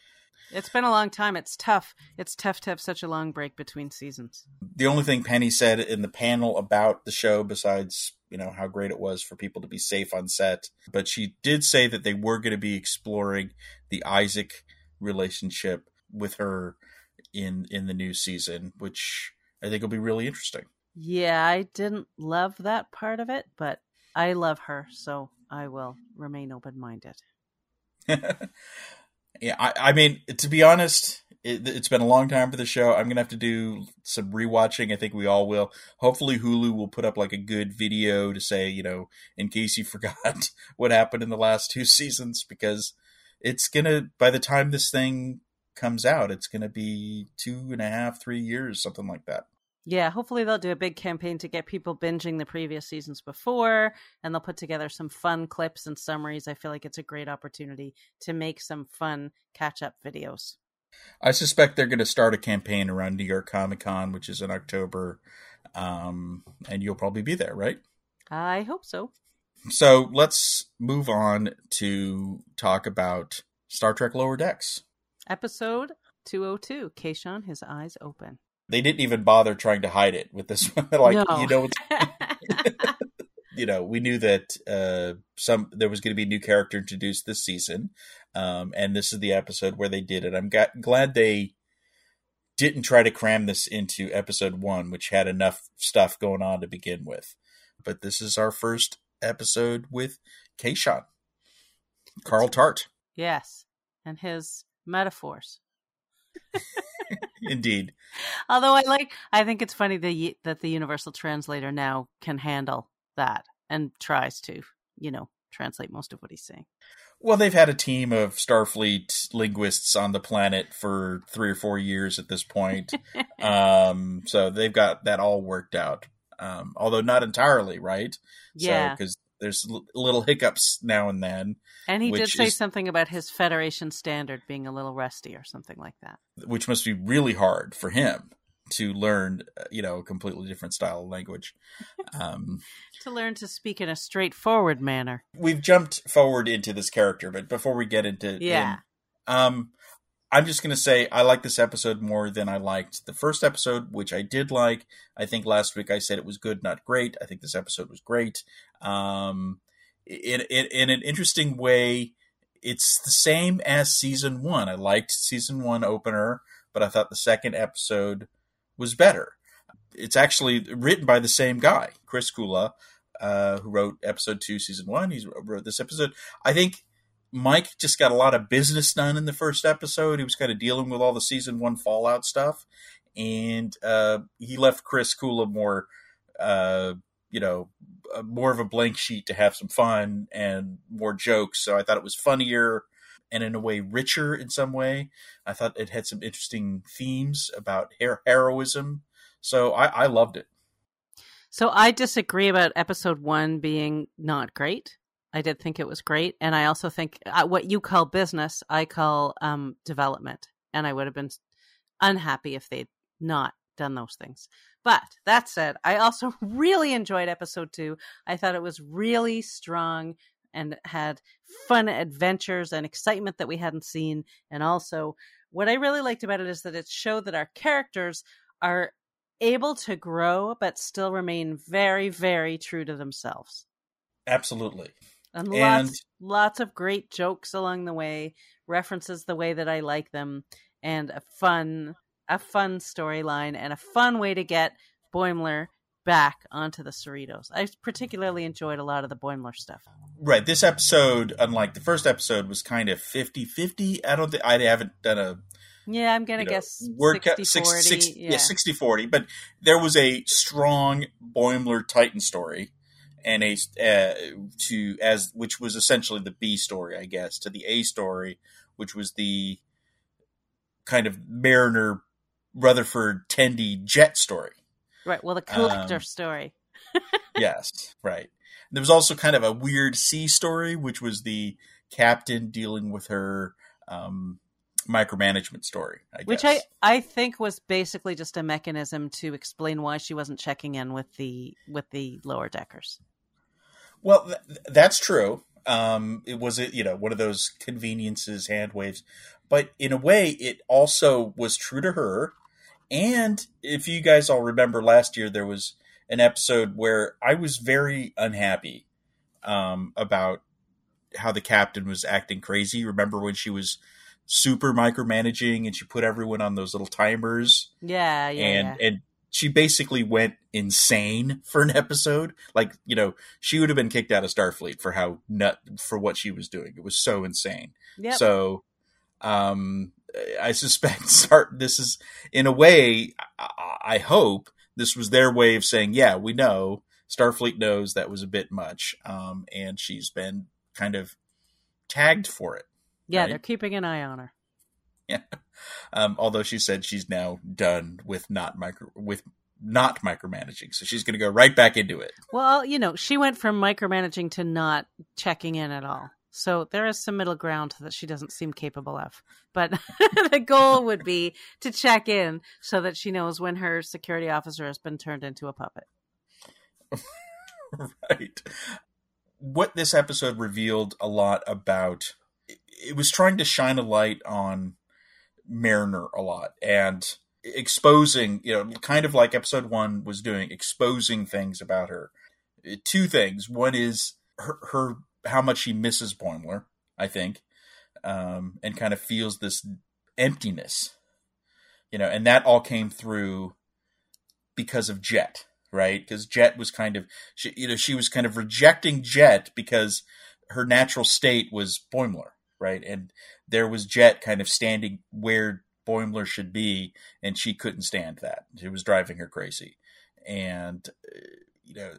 Speaker 2: It's been a long time. It's tough. It's tough to have such a long break between seasons.
Speaker 1: The only thing Penny said in the panel about the show, besides you know how great it was for people to be safe on set, but she did say that they were going to be exploring the Isaac relationship with her in in the new season, which I think will be really interesting.
Speaker 2: Yeah, I didn't love that part of it, but I love her, so I will remain open minded.
Speaker 1: yeah, I, I, mean, to be honest, it, has been a long time for the show. I'm gonna have to do some rewatching. I think we all will. Hopefully, Hulu will put up like a good video to say, you know, in case you forgot what happened in the last two seasons, because it's gonna. By the time this thing comes out, it's gonna be two and a half, three years, something like that.
Speaker 2: Yeah, hopefully they'll do a big campaign to get people binging the previous seasons before, and they'll put together some fun clips and summaries. I feel like it's a great opportunity to make some fun catch up videos.
Speaker 1: I suspect they're going to start a campaign around New York Comic Con, which is in October, um, and you'll probably be there, right?
Speaker 2: I hope so.
Speaker 1: So let's move on to talk about Star Trek Lower Decks.
Speaker 2: Episode 202 Kayshon, his eyes open
Speaker 1: they didn't even bother trying to hide it with this one. like, no. you know, you know, we knew that uh, some there was going to be a new character introduced this season, um, and this is the episode where they did it. I'm glad they didn't try to cram this into episode one, which had enough stuff going on to begin with. But this is our first episode with Kayshon, Carl Tart.
Speaker 2: Yes, and his metaphors.
Speaker 1: Indeed.
Speaker 2: Although I like, I think it's funny that that the Universal Translator now can handle that and tries to, you know, translate most of what he's saying.
Speaker 1: Well, they've had a team of Starfleet linguists on the planet for three or four years at this point, um, so they've got that all worked out. Um, although not entirely, right?
Speaker 2: Yeah,
Speaker 1: because so, there's little hiccups now and then.
Speaker 2: And he did say is, something about his Federation standard being a little rusty or something like that.
Speaker 1: Which must be really hard for him to learn, uh, you know, a completely different style of language. Um,
Speaker 2: to learn to speak in a straightforward manner.
Speaker 1: We've jumped forward into this character, but before we get into
Speaker 2: yeah,
Speaker 1: him, um, I'm just going to say I like this episode more than I liked the first episode, which I did like. I think last week I said it was good, not great. I think this episode was great. Um, in, in, in an interesting way, it's the same as season one. I liked season one opener, but I thought the second episode was better. It's actually written by the same guy, Chris Kula, uh, who wrote episode two, season one. He wrote this episode. I think Mike just got a lot of business done in the first episode. He was kind of dealing with all the season one fallout stuff, and uh, he left Chris Kula more, uh, you know, more of a blank sheet to have some fun and more jokes. So I thought it was funnier and in a way richer in some way. I thought it had some interesting themes about her- heroism. So I, I loved it.
Speaker 2: So I disagree about episode one being not great. I did think it was great, and I also think uh, what you call business, I call um, development, and I would have been unhappy if they'd not done those things. But that said, I also really enjoyed episode two. I thought it was really strong and had fun adventures and excitement that we hadn't seen. And also, what I really liked about it is that it showed that our characters are able to grow but still remain very, very true to themselves.
Speaker 1: Absolutely
Speaker 2: and lots and... lots of great jokes along the way, references the way that I like them, and a fun a fun storyline and a fun way to get Boimler back onto the Cerritos. I particularly enjoyed a lot of the Boimler stuff.
Speaker 1: Right. This episode, unlike the first episode, was kind of 50-50. I don't think I haven't done a
Speaker 2: yeah, I'm gonna guess word 60, 40, 60,
Speaker 1: yeah. yeah, 60 40. But there was a strong Boimler Titan story and a uh, to as which was essentially the B story, I guess, to the A story, which was the kind of Mariner Rutherford Tendi jet story.
Speaker 2: Right. Well, the collector um, story.
Speaker 1: yes. Right. There was also kind of a weird C story, which was the captain dealing with her um, micromanagement story. I
Speaker 2: Which
Speaker 1: I
Speaker 2: I think was basically just a mechanism to explain why she wasn't checking in with the with the lower deckers.
Speaker 1: Well, th- that's true. Um, it was you know one of those conveniences, hand waves, but in a way, it also was true to her. And if you guys all remember last year, there was an episode where I was very unhappy um, about how the captain was acting crazy. Remember when she was super micromanaging and she put everyone on those little timers?
Speaker 2: Yeah, yeah.
Speaker 1: And
Speaker 2: yeah.
Speaker 1: and she basically went insane for an episode. Like, you know, she would have been kicked out of Starfleet for how nut for what she was doing. It was so insane.
Speaker 2: Yep.
Speaker 1: So, um, I suspect start this is in a way. I, I hope this was their way of saying, yeah, we know Starfleet knows that was a bit much, um, and she's been kind of tagged for it.
Speaker 2: Yeah, right? they're keeping an eye on her.
Speaker 1: Yeah. Um, although she said she's now done with not micro with not micromanaging, so she's going to go right back into it.
Speaker 2: Well, you know, she went from micromanaging to not checking in at all. So there is some middle ground that she doesn't seem capable of. But the goal would be to check in so that she knows when her security officer has been turned into a puppet.
Speaker 1: right. What this episode revealed a lot about it was trying to shine a light on Mariner a lot and exposing, you know, kind of like episode one was doing, exposing things about her. two things. One is her, her how much she misses Boimler, I think, um, and kind of feels this emptiness, you know, and that all came through because of Jet, right? Because Jet was kind of, she, you know, she was kind of rejecting Jet because her natural state was Boimler, right? And there was Jet kind of standing where Boimler should be, and she couldn't stand that. It was driving her crazy, and uh, you know,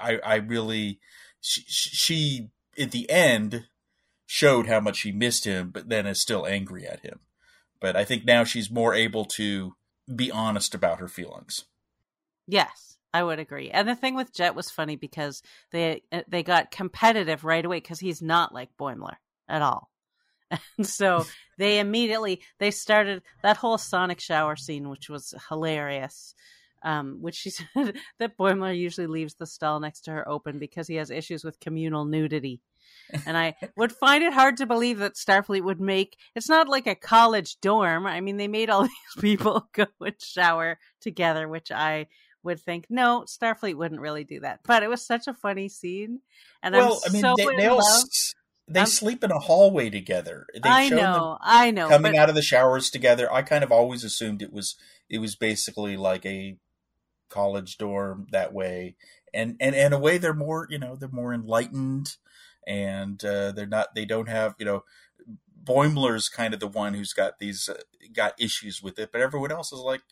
Speaker 1: I I really she, she at the end showed how much she missed him, but then is still angry at him. But I think now she's more able to be honest about her feelings.
Speaker 2: Yes, I would agree. And the thing with Jet was funny because they uh, they got competitive right away because he's not like Boimler at all. And so they immediately they started that whole sonic shower scene, which was hilarious. Um, which she said that Boimler usually leaves the stall next to her open because he has issues with communal nudity. And I would find it hard to believe that Starfleet would make it's not like a college dorm. I mean, they made all these people go and shower together, which I would think no, Starfleet wouldn't really do that. But it was such a funny scene, and well, I'm I mean, so they, they all
Speaker 1: they um, sleep in a hallway together. They
Speaker 2: I know, I know.
Speaker 1: Coming but... out of the showers together. I kind of always assumed it was it was basically like a college dorm that way, and and in a way they're more you know they're more enlightened, and uh, they're not they don't have you know Boimler's kind of the one who's got these uh, got issues with it, but everyone else is like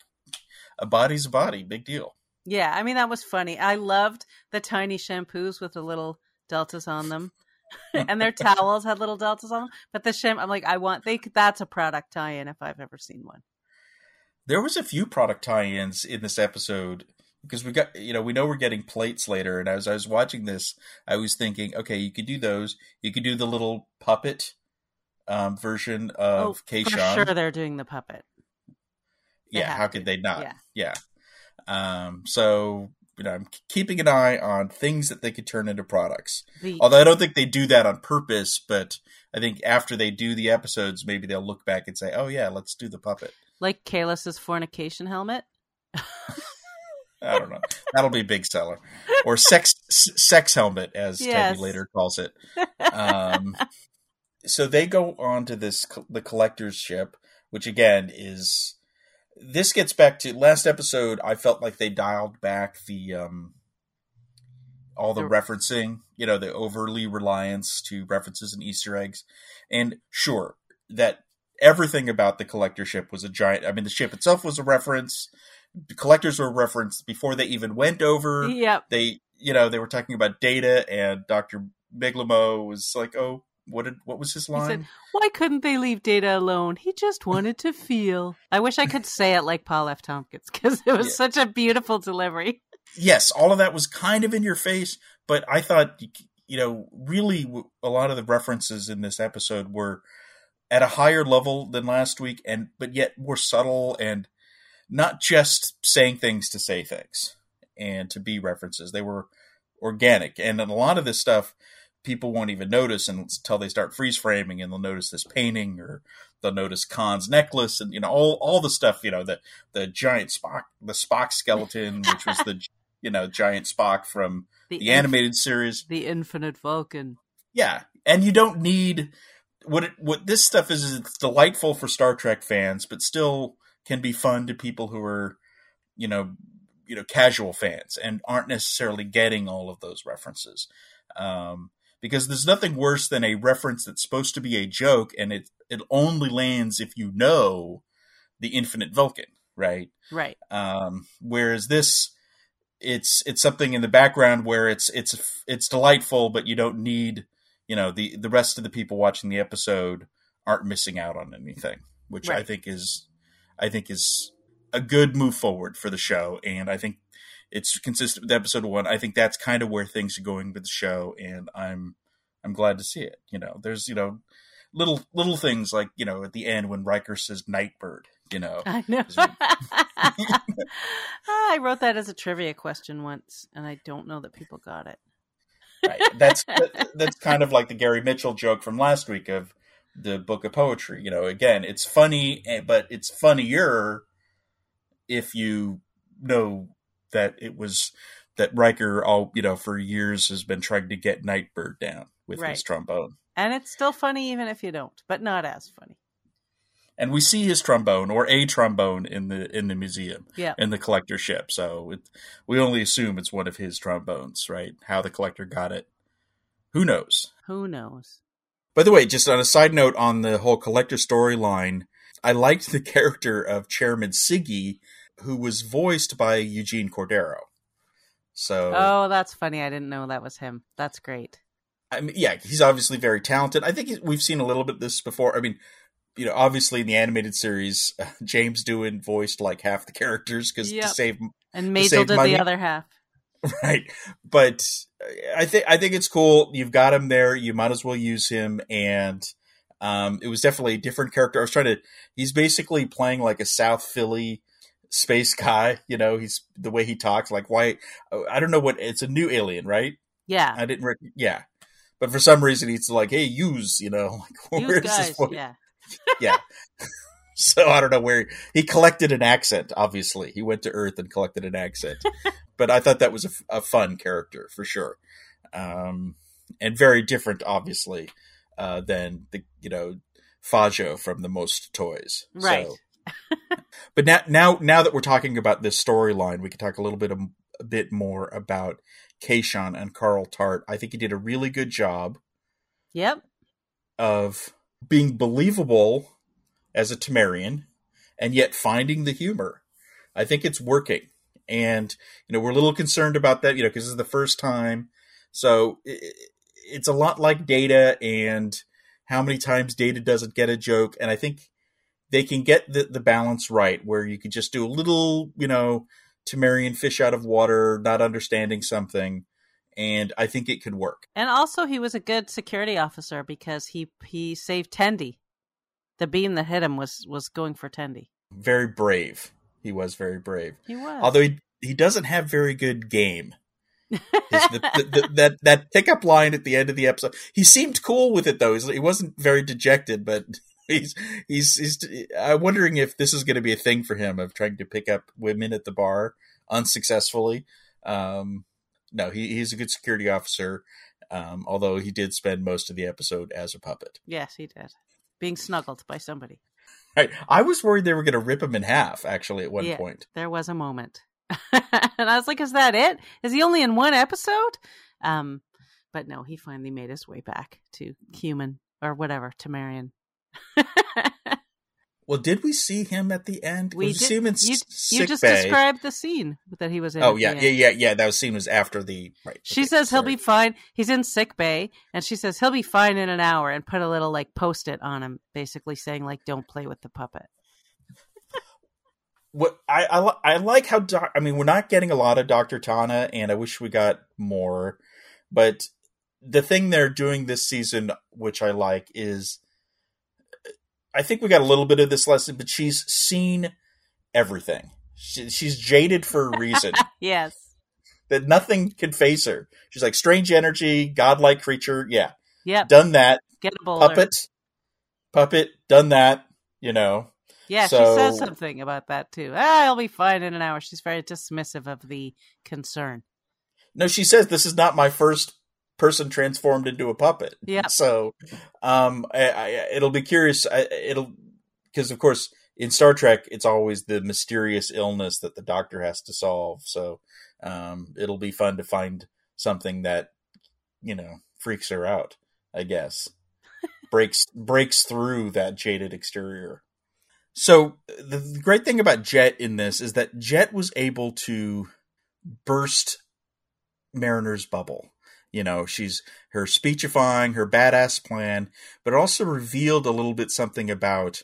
Speaker 1: a body's a body, big deal.
Speaker 2: Yeah, I mean that was funny. I loved the tiny shampoos with the little deltas on them. and their towels had little deltas on them. But the shim, I'm like, I want they. That's a product tie-in if I've ever seen one.
Speaker 1: There was a few product tie-ins in this episode because we got you know we know we're getting plates later, and as I was watching this, I was thinking, okay, you could do those. You could do the little puppet um, version of oh,
Speaker 2: For sure, they're doing the puppet.
Speaker 1: They yeah, how could they not? Yeah. yeah. Um, so you know, I'm keeping an eye on things that they could turn into products. The, Although I don't think they do that on purpose, but I think after they do the episodes, maybe they'll look back and say, "Oh yeah, let's do the puppet."
Speaker 2: Like Kahless's fornication helmet.
Speaker 1: I don't know. That'll be a big seller, or sex sex helmet, as yes. Tendi later calls it. Um, so they go on to this the collector's ship, which again is this gets back to last episode. I felt like they dialed back the um, all the referencing, you know, the overly reliance to references and Easter eggs. And sure, that everything about the collector ship was a giant. I mean, the ship itself was a reference. The collectors were referenced before they even went over.
Speaker 2: Yep.
Speaker 1: They, you know, they were talking about data, and Doctor Migleemo was like, "Oh, what did what was his line? He said,
Speaker 2: "Why couldn't they leave Data alone? He just wanted to feel." I wish I could say it like Paul F. Tompkins because it was yeah. such a beautiful delivery.
Speaker 1: Yes, all of that was kind of in your face, but I thought you know really a lot of the references in this episode were at a higher level than last week, and but yet more subtle and not just saying things to say things and to be references. They were organic, and a lot of this stuff people won't even notice until they start freeze framing and they'll notice this painting or they'll notice Khan's necklace and you know all all the stuff you know the the giant Spock the Spock skeleton which was the you know giant Spock from the, the animated inf- series.
Speaker 2: the Infinite Vulcan
Speaker 1: yeah. And you don't need what it, what this stuff is is it's delightful for Star Trek fans but still can be fun to people who are you know you know casual fans and aren't necessarily getting all of those references um, because there's nothing worse than a reference that's supposed to be a joke and it it only lands if you know the infinite Vulcan, right?
Speaker 2: Right.
Speaker 1: Um, whereas this, it's it's something in the background where it's it's it's delightful, but you don't need you know the the rest of the people watching the episode aren't missing out on anything, which right. I think is I think is a good move forward for the show, and I think it's consistent with episode one. I think that's kind of where things are going with the show, and I'm I'm glad to see it. You know, there's you know little little things like you know at the end when Riker says Nightbird. You know,
Speaker 2: I know. Ah, I wrote that as a trivia question once, and I don't know that people got it.
Speaker 1: Right. That's that's kind of like the Gary Mitchell joke from last week of the book of poetry. You know, again, it's funny, eh, but it's funnier if you know that it was that Riker all you know for years has been trying to get Nightbird down with
Speaker 2: Right.
Speaker 1: his trombone.
Speaker 2: And it's still funny even if you don't, but not as funny.
Speaker 1: And we see his trombone or a trombone in the in the museum
Speaker 2: Yeah.
Speaker 1: in the collector ship. So it, we only assume it's one of his trombones, right? How the collector got it, who knows?
Speaker 2: Who knows?
Speaker 1: By the way, just on a side note on the whole collector storyline, I liked the character of Chairman Siggy, who was voiced by Eugene Cordero. So,
Speaker 2: Oh, that's funny. I didn't know that was him. That's great.
Speaker 1: I mean, yeah, he's obviously very talented. I think we've seen a little bit of this before. I mean, you know, obviously in the animated series, James Doohan voiced like half the characters because
Speaker 2: Yep.
Speaker 1: to save
Speaker 2: And
Speaker 1: Majel
Speaker 2: did
Speaker 1: money.
Speaker 2: the other half.
Speaker 1: right but i think i think it's cool you've got him there you might as well use him and um it was definitely a different character i was trying to he's basically playing like a south philly space guy you know he's the way he talks like why i don't know what it's a new alien right
Speaker 2: Yeah.
Speaker 1: i didn't rec- yeah but for some reason he's like hey use you know like where's
Speaker 2: guys.
Speaker 1: this voice?
Speaker 2: Yeah.
Speaker 1: Yeah. so I don't know where he collected an accent. Obviously, he went to Earth and collected an accent. but I thought that was a fun character for sure, um, and very different, obviously, uh, than the you know Fajo from the Most Toys.
Speaker 2: Right.
Speaker 1: So, but now, now, now that we're talking about this storyline, we can talk a little bit a, a bit more about Kayshon and Carl Tart. I think he did a really good job
Speaker 2: Yep.
Speaker 1: of being believable as a Tamarian and yet finding the humor. I think it's working. And, you know, we're a little concerned about that, you know, because this is the first time. So i- i- it's a lot like Data and how many times Data doesn't get a joke. And I think they can get the, the balance right where you could just do a little, you know, Tamarian fish out of water, not understanding something. And I think it could work.
Speaker 2: And also, he was a good security officer because he he saved Tendi. The beam that hit him was was going for Tendi.
Speaker 1: Very brave. He was very brave.
Speaker 2: He was.
Speaker 1: Although he, he doesn't have very good game. The, the, the, that that pickup line at the end of the episode, he seemed cool with it though. He wasn't very dejected, but he's he's he's. I'm wondering if this is going to be a thing for him of trying to pick up women at the bar unsuccessfully. Um, no, he, he's a good security officer. Um, although he did spend most of the episode as a puppet.
Speaker 2: yes, he did. Being snuggled by somebody.
Speaker 1: Right. I was worried they were going to rip him in half. Actually, at one
Speaker 2: Yeah.
Speaker 1: point.
Speaker 2: There was a moment. and I was like, is that it? Is he only in one episode? Um, but no, he finally made his way back to human or whatever, Tamarian.
Speaker 1: Well, did we see him at the end?
Speaker 2: We did-
Speaker 1: see him in
Speaker 2: you, you just
Speaker 1: bay.
Speaker 2: described the scene that he was in.
Speaker 1: Oh yeah, yeah, yeah, yeah. That was scene was after the right.
Speaker 2: She
Speaker 1: okay,
Speaker 2: says he'll be fine. He's in sick bay, and she says he'll be fine in an hour, and put a little like post it on him, basically saying like, "Don't play with the puppet."
Speaker 1: What I I, I like how doc, I mean we're not getting a lot of Doctor T'Ana, and I wish we got more. But the thing they're doing this season, which I like, is I think we got a little bit of this lesson, but she's seen everything. She, she's jaded for a reason.
Speaker 2: Yes.
Speaker 1: that nothing can face her. She's like strange energy, godlike creature. Yeah,
Speaker 2: Yeah.
Speaker 1: done that.
Speaker 2: Gettable.
Speaker 1: Puppet, puppet, done that. You know,
Speaker 2: Yeah,
Speaker 1: So-
Speaker 2: she says something about that too. Ah, I'll be fine in an hour. She's very dismissive of the concern.
Speaker 1: no, she says this is not my first person transformed into a puppet.
Speaker 2: Yeah.
Speaker 1: So, um, I, I, it'll be curious. I, it'll because of course in Star Trek it's always the mysterious illness that the Doctor has to solve. So, um, it'll be fun to find something that you know freaks her out. I guess breaks breaks through that jaded exterior. So the, the great thing about Jet in this is that Jet was able to burst Mariner's bubble. You know, she's her speechifying, her badass plan, but it also revealed a little bit something about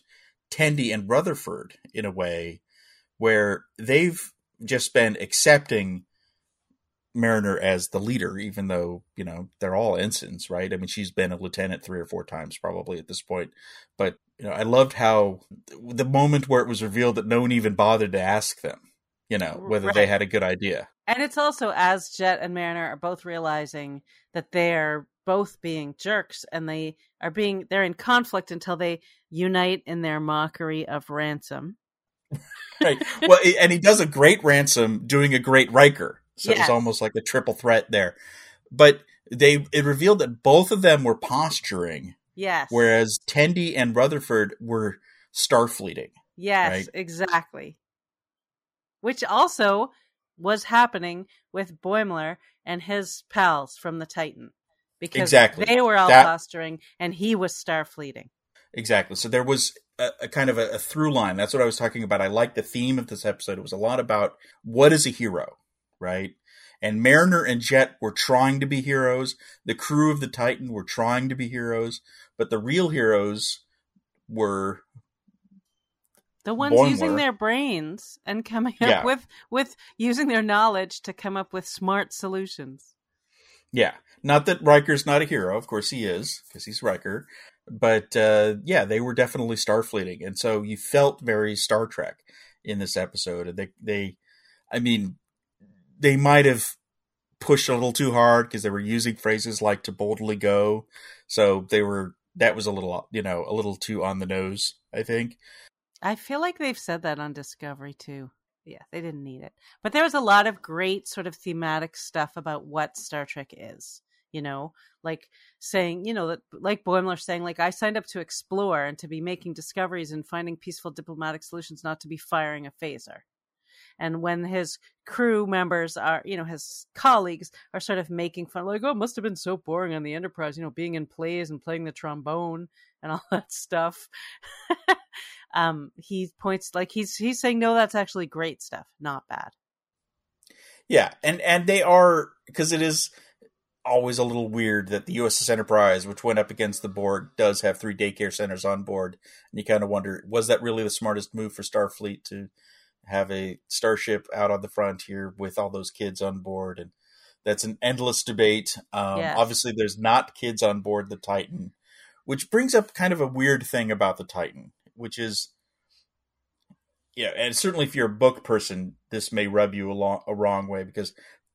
Speaker 1: Tendi and Rutherford in a way where they've just been accepting Mariner as the leader, even though, you know, they're all ensigns, right? I mean, she's been a lieutenant three or four times probably at this point. But, you know, I loved how the moment where it was revealed that no one even bothered to ask them, you know, whether they had a good idea.
Speaker 2: And it's also as Jet and Mariner are both realizing that they're both being jerks and they are being they're in conflict until they unite in their mockery of Ransom.
Speaker 1: right. Well, and he does a great Ransom doing a great Riker. So yes. it was almost like a triple threat there. But they it revealed that both of them were posturing.
Speaker 2: Yes.
Speaker 1: Whereas Tendi and Rutherford were starfleeting.
Speaker 2: Yes, right? exactly. Which also was happening with Boimler and his pals from the Titan. Because exactly. they were all that, posturing and he was starfleeting.
Speaker 1: Exactly. So there was a, a kind of a, a, through line. That's what I was talking about. I like the theme of this episode. It was a lot about what is a hero, right? And Mariner and Jet were trying to be heroes. The crew of the Titan were trying to be heroes, but the real heroes were
Speaker 2: the ones using their brains and coming up yeah. with with using their knowledge to come up with smart solutions.
Speaker 1: Yeah, not that Riker's not a hero. Of course he is because he's Riker. But uh, yeah, they were definitely Starfleeting, and so you felt very Star Trek in this episode. They, they, I mean, they might have pushed a little too hard because they were using phrases like "to boldly go," so they were that was a little, you know, a little too on the nose. I think.
Speaker 2: I feel like they've said that on Discovery too. Yeah, they didn't need it. But there was a lot of great sort of thematic stuff about what Star Trek is you know like saying you know that like boimler saying like i signed up to explore and to be making discoveries and finding peaceful diplomatic solutions not to be firing a phaser and when his crew members are you know his colleagues are sort of making fun like oh it must have been so boring on the enterprise you know being in plays and playing the trombone and all that stuff um he points like he's he's saying no that's actually great stuff not bad
Speaker 1: yeah and and they are because it is always a little weird that the USS Enterprise, which went up against the Borg, does have three daycare centers on board, and you kind of wonder was that really the smartest move for Starfleet to have a starship out on the frontier with all those kids on board and that's an endless debate. Um, yes. Obviously, there's not kids on board the Titan, which brings up kind of a weird thing about the Titan, which is, yeah, and certainly if you're a book person, this may rub you a, a wrong way because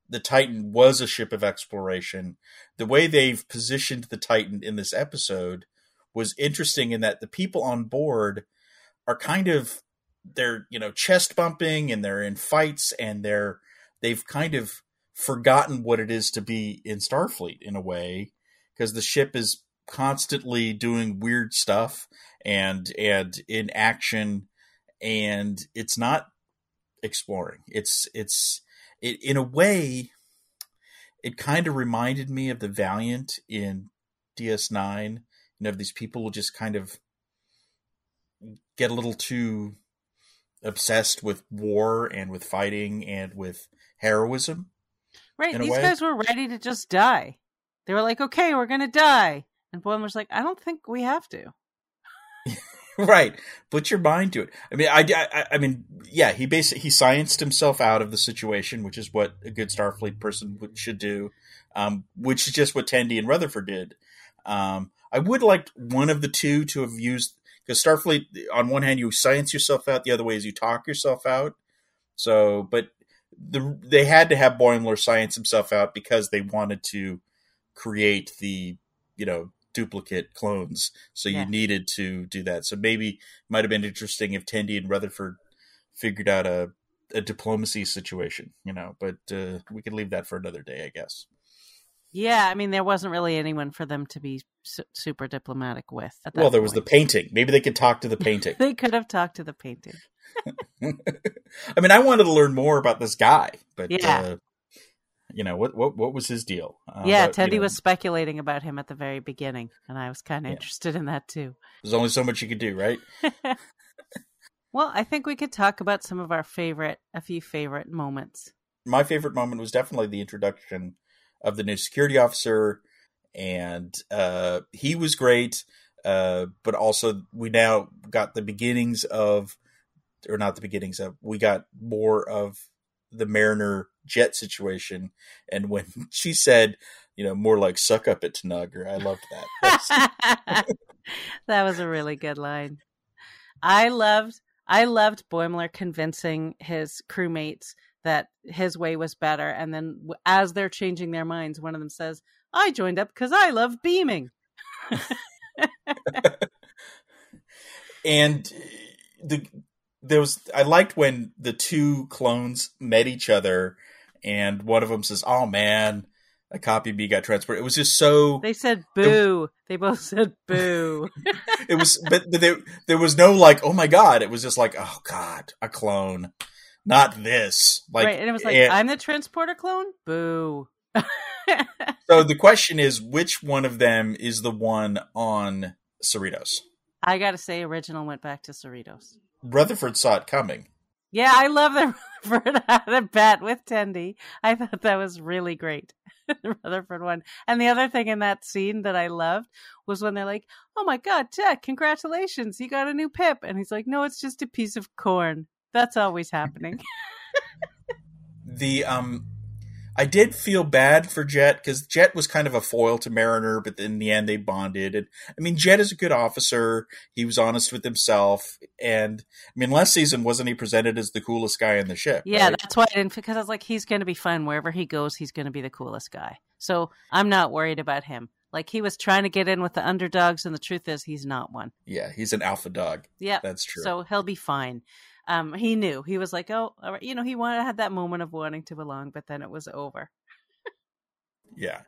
Speaker 1: the Titan was a ship of exploration. The way they've positioned the Titan in this episode was interesting in that the people on board are kind of they're you know chest bumping and they're in fights and they're they've kind of forgotten what it is to be in Starfleet in a way because the ship is constantly doing weird stuff and and in action and it's not exploring it's it's it in a way it kind of reminded me of the Valiant in DS9. You know, these people will just kind of get a little too obsessed with war and with fighting and with heroism.
Speaker 2: Right. These guys were ready to just die. They were like, okay, we're going to die. And Boimler's like, I don't think we have to.
Speaker 1: right. Put your mind to it. I mean, I, I, I mean, yeah, he basically he scienced himself out of the situation, which is what a good Starfleet person should do. Um, which is just what Tendi and Rutherford did. Um, I would like one of the two to have used because Starfleet, on one hand, you science yourself out; the other way is you talk yourself out. So, but the they had to have Boimler science himself out because they wanted to create the you know duplicate clones. So you needed to do that. So maybe it might have been interesting if Tendi and Rutherford figured out a, a diplomacy situation, you know, but uh, we could leave that for another day, I guess.
Speaker 2: Yeah, I mean, there wasn't really anyone for them to be su- super diplomatic with.
Speaker 1: well, there point. was the painting. Maybe they could talk to the painting.
Speaker 2: they could have talked to the painting.
Speaker 1: I mean, I wanted to learn more about this guy, but yeah. Uh, you know what what what was his deal?
Speaker 2: Uh, yeah, Tendi you know, was speculating about him at the very beginning, and I was kind of yeah. interested in that too.
Speaker 1: There's only so much you could do, right?
Speaker 2: well, I think we could talk about some of our favorite, a few favorite moments.
Speaker 1: My favorite moment was definitely the introduction of the new security officer, and uh, he was great. Uh, but also, we now got the beginnings of, or not the beginnings of, we got more of the Mariner jet situation. And when she said, you know, more like suck up at Tanagra, I loved
Speaker 2: that. that was a really good line. I loved I loved Boimler convincing his crewmates that his way was better, and then as they're changing their minds, one of them says, "I joined up because I love beaming."
Speaker 1: and the there was I liked when the two clones met each other and one of them says, "Oh man." A copy B got transported. It was just so.
Speaker 2: They said boo. It, they both said boo.
Speaker 1: it was, but, but there, there was no like, oh my god. It was just like, oh god, a clone, not this. Like,
Speaker 2: right, and it was like, and, I'm the transporter clone. Boo.
Speaker 1: so the question is, which one of them is the one on Cerritos?
Speaker 2: I gotta say, original went back to Cerritos.
Speaker 1: Rutherford saw it coming.
Speaker 2: Yeah, I love that Rutherford had a bet with Tendi. I thought that was really great. the Rutherford one. And the other thing in that scene that I loved was when they're like, "Oh my God, Jack, congratulations, you got a new pip," and he's like, "No, it's just a piece of corn." That's always happening.
Speaker 1: the um I did feel bad for Jet because Jet was kind of a foil to Mariner, but in the end they bonded. And I mean, Jet is a good officer. He was honest with himself, and I mean, last season wasn't he presented as the coolest guy in the ship?
Speaker 2: Yeah, right? that's why I didn't because I was like, he's going to be fun wherever he goes. He's going to be the coolest guy. So I'm not worried about him. Like he was trying to get in with the underdogs, and the truth is, he's not one.
Speaker 1: Yeah, he's an alpha dog.
Speaker 2: Yeah,
Speaker 1: that's true.
Speaker 2: So he'll be fine um, he knew he was like, oh, you know, he wanted had that moment of wanting to belong, but then it was over.
Speaker 1: yeah,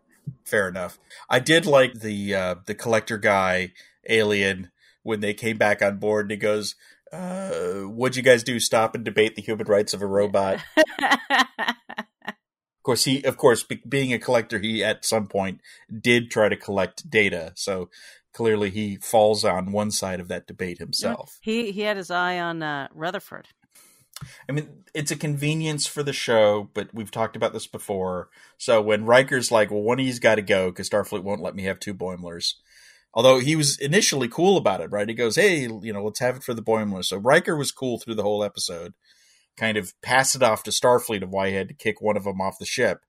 Speaker 1: fair enough. I did like the uh, the collector guy alien when they came back on board, and he goes, uh, "What'd you guys do? Stop and debate the human rights of a robot?" of course, he, of course, be- being a collector, he at some point did try to collect data. So clearly he falls on one side of that debate himself.
Speaker 2: He he had his eye on uh, Rutherford.
Speaker 1: I mean, it's a convenience for the show, but we've talked about this before. So when Riker's like, "Well, one of you's got to go because Starfleet won't let me have two Boimlers," although he was initially cool about it, right? He goes, "Hey, you know, let's have it for the Boimler." So Riker was cool through the whole episode, kind of pass it off to Starfleet of why he had to kick one of them off the ship.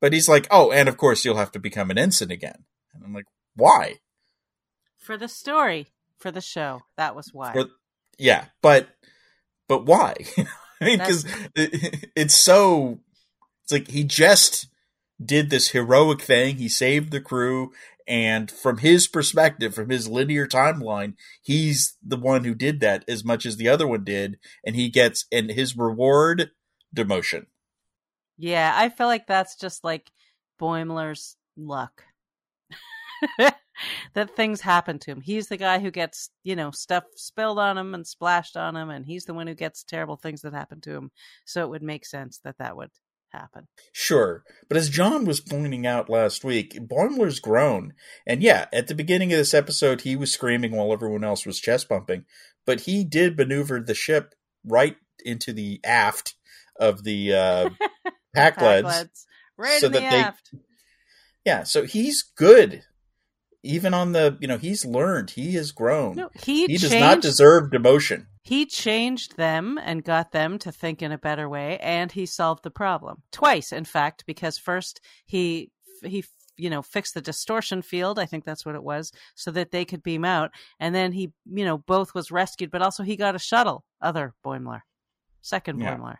Speaker 1: But he's like, "Oh, and of course you'll have to become an ensign again." And I'm like, "Why?"
Speaker 2: For the story for the show. That was why.
Speaker 1: For, yeah, but but why? I mean, because it, it's so. It's like he just did this heroic thing. He saved the crew, and from his perspective, from his linear timeline, he's the one who did that as much as the other one did, and he gets and his reward demotion.
Speaker 2: Yeah, I feel like that's just like Boimler's luck. that things happen to him. He's the guy who gets, you know, stuff spilled on him and splashed on him, and he's the one who gets terrible things that happen to him. So it would make sense that that would happen.
Speaker 1: Sure. But as John was pointing out last week, Boimler's grown. And yeah, at the beginning of this episode, he was screaming while everyone else was chest bumping. But he did maneuver the ship right into the aft of the uh, Pakleds.
Speaker 2: Right so in the aft. They,
Speaker 1: yeah, so he's good even on the you know he's learned he has grown.
Speaker 2: No, he,
Speaker 1: he does not deserve demotion.
Speaker 2: He changed them and got them to think in a better way and he solved the problem twice in fact because first he he you know fixed the distortion field i think that's what it was so that they could beam out and then he you know both was rescued but also he got a shuttle other boimler second yeah. boimler.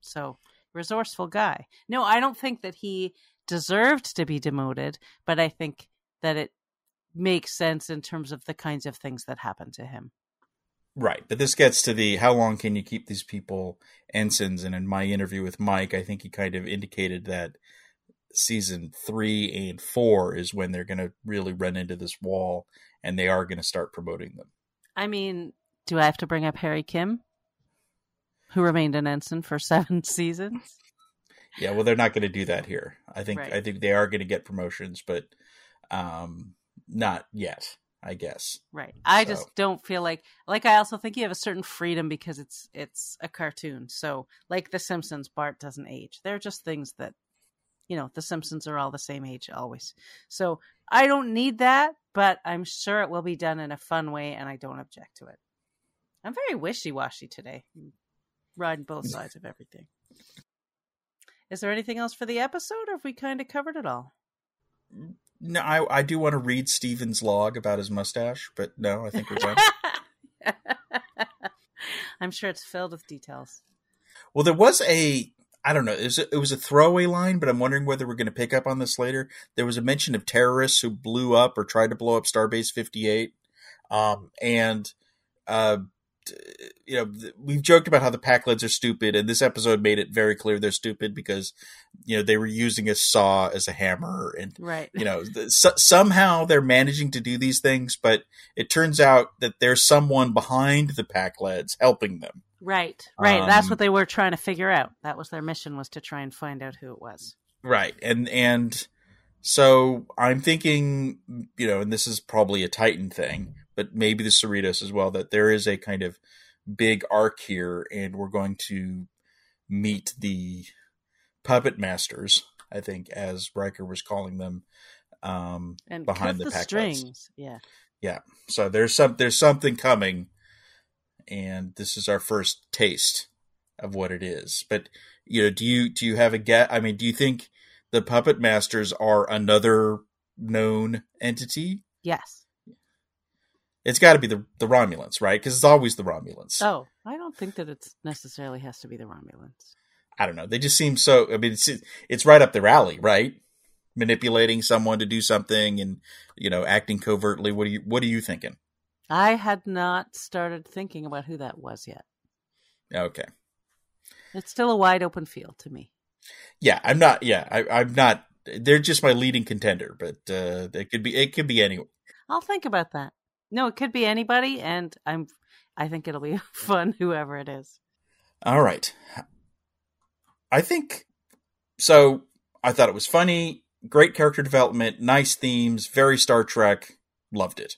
Speaker 2: So resourceful guy. No i don't think that he deserved to be demoted but i think that it makes sense in terms of the kinds of things that happen to him.
Speaker 1: Right. But this gets to the how long can you keep these people ensigns? And in my interview with Mike, I think he kind of indicated that season three and four is when they're going to really run into this wall and they are going to start promoting them.
Speaker 2: I mean, do I have to bring up Harry Kim, who remained an ensign for seven seasons?
Speaker 1: Yeah, well, they're not going to do that here. I think right. I think they are going to get promotions, but um, not yet. I guess.
Speaker 2: Right. I so. just don't feel like like I also think you have a certain freedom because it's it's a cartoon. So like The Simpsons, Bart doesn't age. They're just things that you know, The Simpsons are all the same age always. So I don't need that, but I'm sure it will be done in a fun way and I don't object to it. I'm very wishy washy today. riding both sides of everything. Is there anything else for the episode or have we kind of covered it all?
Speaker 1: Mm, No, I, I do want to read Steven's log about his mustache, but no, I think we're done.
Speaker 2: I'm sure it's filled with details.
Speaker 1: Well, there was a I don't know. It was a, it was a throwaway line, but I'm wondering whether we're going to pick up on this later. There was a mention of terrorists who blew up or tried to blow up Starbase 58, um, and uh, you know, we've joked about how the Pakleds are stupid, and this episode made it very clear they're stupid because, you know, they were using a saw as a hammer, and
Speaker 2: right,
Speaker 1: you know, so, somehow they're managing to do these things, but it turns out that there's someone behind the Pakleds helping them.
Speaker 2: Right, right. Um, That's what they were trying to figure out. That was their mission was to try and find out who it was.
Speaker 1: Right, and and so I'm thinking, you know, and this is probably a Titan thing, but maybe the Cerritos as well, that there is a kind of big arc here, and we're going to meet the puppet masters. I think, as Riker was calling them, um,
Speaker 2: and
Speaker 1: behind
Speaker 2: the,
Speaker 1: the
Speaker 2: strings. Yeah,
Speaker 1: yeah. So there's some there's something coming, and this is our first taste of what it is. But you know, do you do you have a get? I mean, do you think the puppet masters are another known entity?
Speaker 2: Yes.
Speaker 1: It's got to be the the Romulans, right? Because it's always the Romulans.
Speaker 2: Oh, I don't think that it necessarily has to be the Romulans.
Speaker 1: I don't know. They just seem so. I mean, it's it's right up their alley, right? Manipulating someone to do something and you know acting covertly. What are you What are you thinking?
Speaker 2: I had not started thinking about who that was yet.
Speaker 1: Okay.
Speaker 2: It's still a wide open field to me.
Speaker 1: Yeah, I'm not. Yeah, I, I'm not. They're just my leading contender, but uh, it could be. It could be anyone.
Speaker 2: I'll think about that. No, it could be anybody, and I'm. I think it'll be fun, whoever it is.
Speaker 1: All right. I think so. I thought it was funny, great character development, nice themes, very Star Trek. Loved it.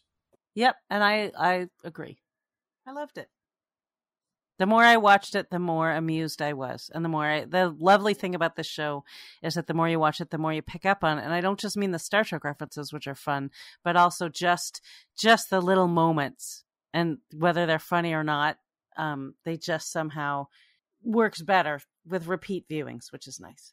Speaker 2: Yep, and I I agree. I loved it. The more I watched it, the more amused I was, and the more I, the lovely thing about this show is that the more you watch it, the more you pick up on. It. And I don't just mean the Star Trek references, which are fun, but also just just the little moments, and whether they're funny or not, um, they just somehow works better with repeat viewings, which is nice.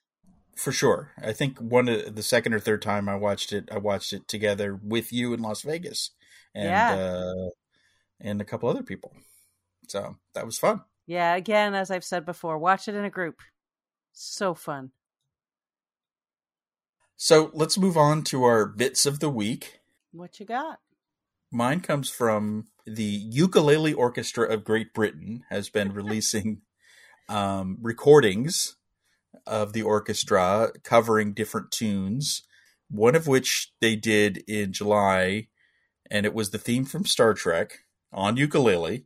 Speaker 1: For sure, I think one of the second or third time I watched it, I watched it together with you in Las Vegas, and yeah. uh, and a couple other people. So that was fun.
Speaker 2: Yeah, again, as I've said before, watch it in a group. So fun.
Speaker 1: So let's move on to our bits of the week.
Speaker 2: What you got?
Speaker 1: Mine comes from the Ukulele Orchestra of Great Britain has been releasing um, recordings of the orchestra covering different tunes. One of which they did in July, and it was the theme from Star Trek on ukulele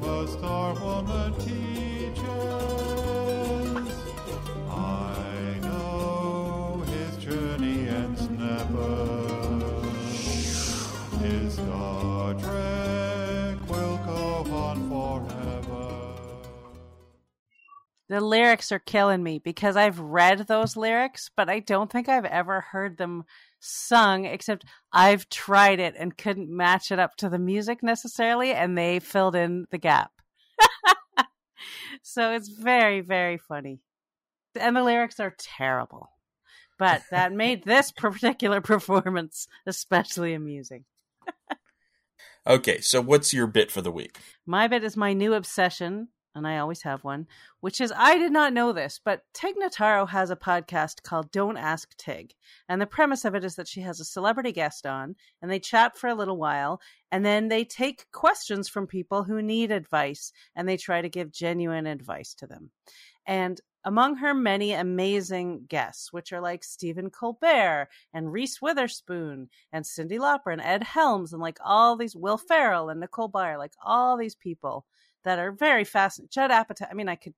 Speaker 3: love, a star woman.
Speaker 2: The lyrics are killing me because I've read those lyrics, but I don't think I've ever heard them sung, except I've tried it and couldn't match it up to the music necessarily, and they filled in the gap. so it's very, very funny. And the lyrics are terrible. But that made this particular performance especially amusing.
Speaker 1: okay, so what's your bit for the week?
Speaker 2: My bit is my new obsession and I always have one, which is I did not know this, but Tig Notaro has a podcast called Don't Ask Tig. And the premise of it is that she has a celebrity guest on and they chat for a little while and then they take questions from people who need advice and they try to give genuine advice to them. And among her many amazing guests, which are like Stephen Colbert and Reese Witherspoon and Cyndi Lauper and Ed Helms and like all these Will Ferrell and Nicole Byer, like all these people that are very fascinating. Judd Apatow. I mean, I could,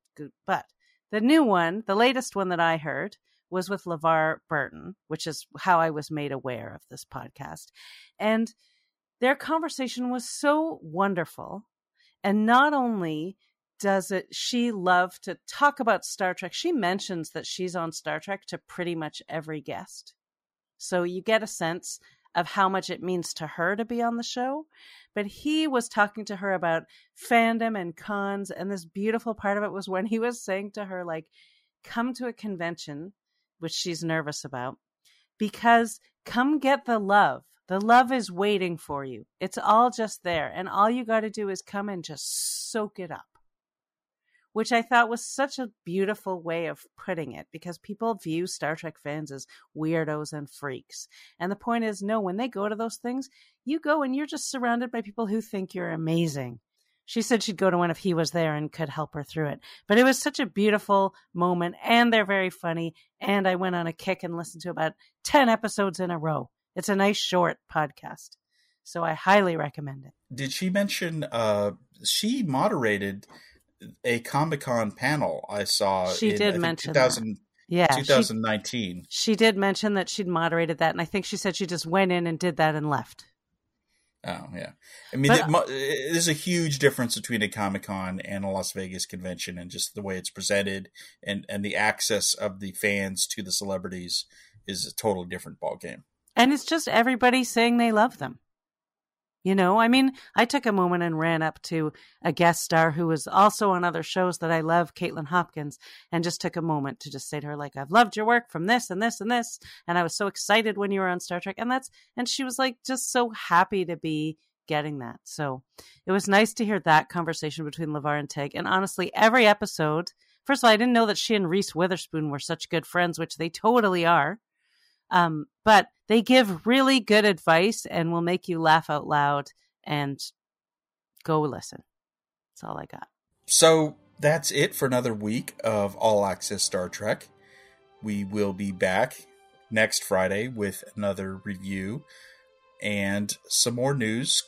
Speaker 2: but the new one, the latest one that I heard was with LeVar Burton, which is how I was made aware of this podcast. And their conversation was so wonderful. And not only does it she love to talk about Star Trek, she mentions that she's on Star Trek to pretty much every guest. So you get a sense of how much it means to her to be on the show. But he was talking to her about fandom and cons. And this beautiful part of it was when he was saying to her, like, come to a convention, which she's nervous about, because come get the love. The love is waiting for you. It's all just there. And all you got to do is come and just soak it up which I thought was such a beautiful way of putting it because people view Star Trek fans as weirdos and freaks. And the point is, no, when they go to those things, you go and you're just surrounded by people who think you're amazing. She said she'd go to one if he was there and could help her through it. But it was such a beautiful moment, and they're very funny. And I went on a kick and listened to about 10 episodes in a row. It's a nice short podcast. So I highly recommend it.
Speaker 1: Did she mention uh she moderated a Comic Con panel I saw.
Speaker 2: She
Speaker 1: in,
Speaker 2: did mention
Speaker 1: 2000,
Speaker 2: Yeah.
Speaker 1: 2019.
Speaker 2: She, she did mention that she'd moderated that. And I think she said she just went in and did that and left.
Speaker 1: Oh yeah, I mean,
Speaker 2: But-
Speaker 1: it, there's a huge difference between a Comic Con and a Las Vegas convention, and just the way it's presented, and and the access of the fans to the celebrities is a totally different ball game.
Speaker 2: And it's just everybody saying they love them. You know, I mean, I took a moment and ran up to a guest star who was also on other shows that I love, Caitlin Hopkins, and just took a moment to just say to her, like, I've loved your work from this and this and this. And I was so excited when you were on Star Trek. And that's, and she was like, just so happy to be getting that. So it was nice to hear that conversation between LeVar and Tig. And honestly, every episode, first of all, I didn't know that she and Reese Witherspoon were such good friends, which they totally are. Um, but they give really good advice and will make you laugh out loud and go listen. That's all I got.
Speaker 1: So that's it for another week of All Access Star Trek. We will be back next Friday with another review and some more news.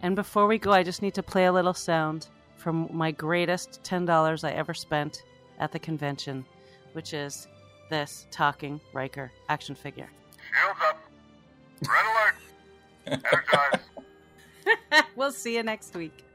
Speaker 2: And before we go, I just need to play a little sound from my greatest $10 I ever spent at the convention, which is this talking Riker action figure.
Speaker 4: Shields up. Red alert. Energize.
Speaker 2: we'll see you next week.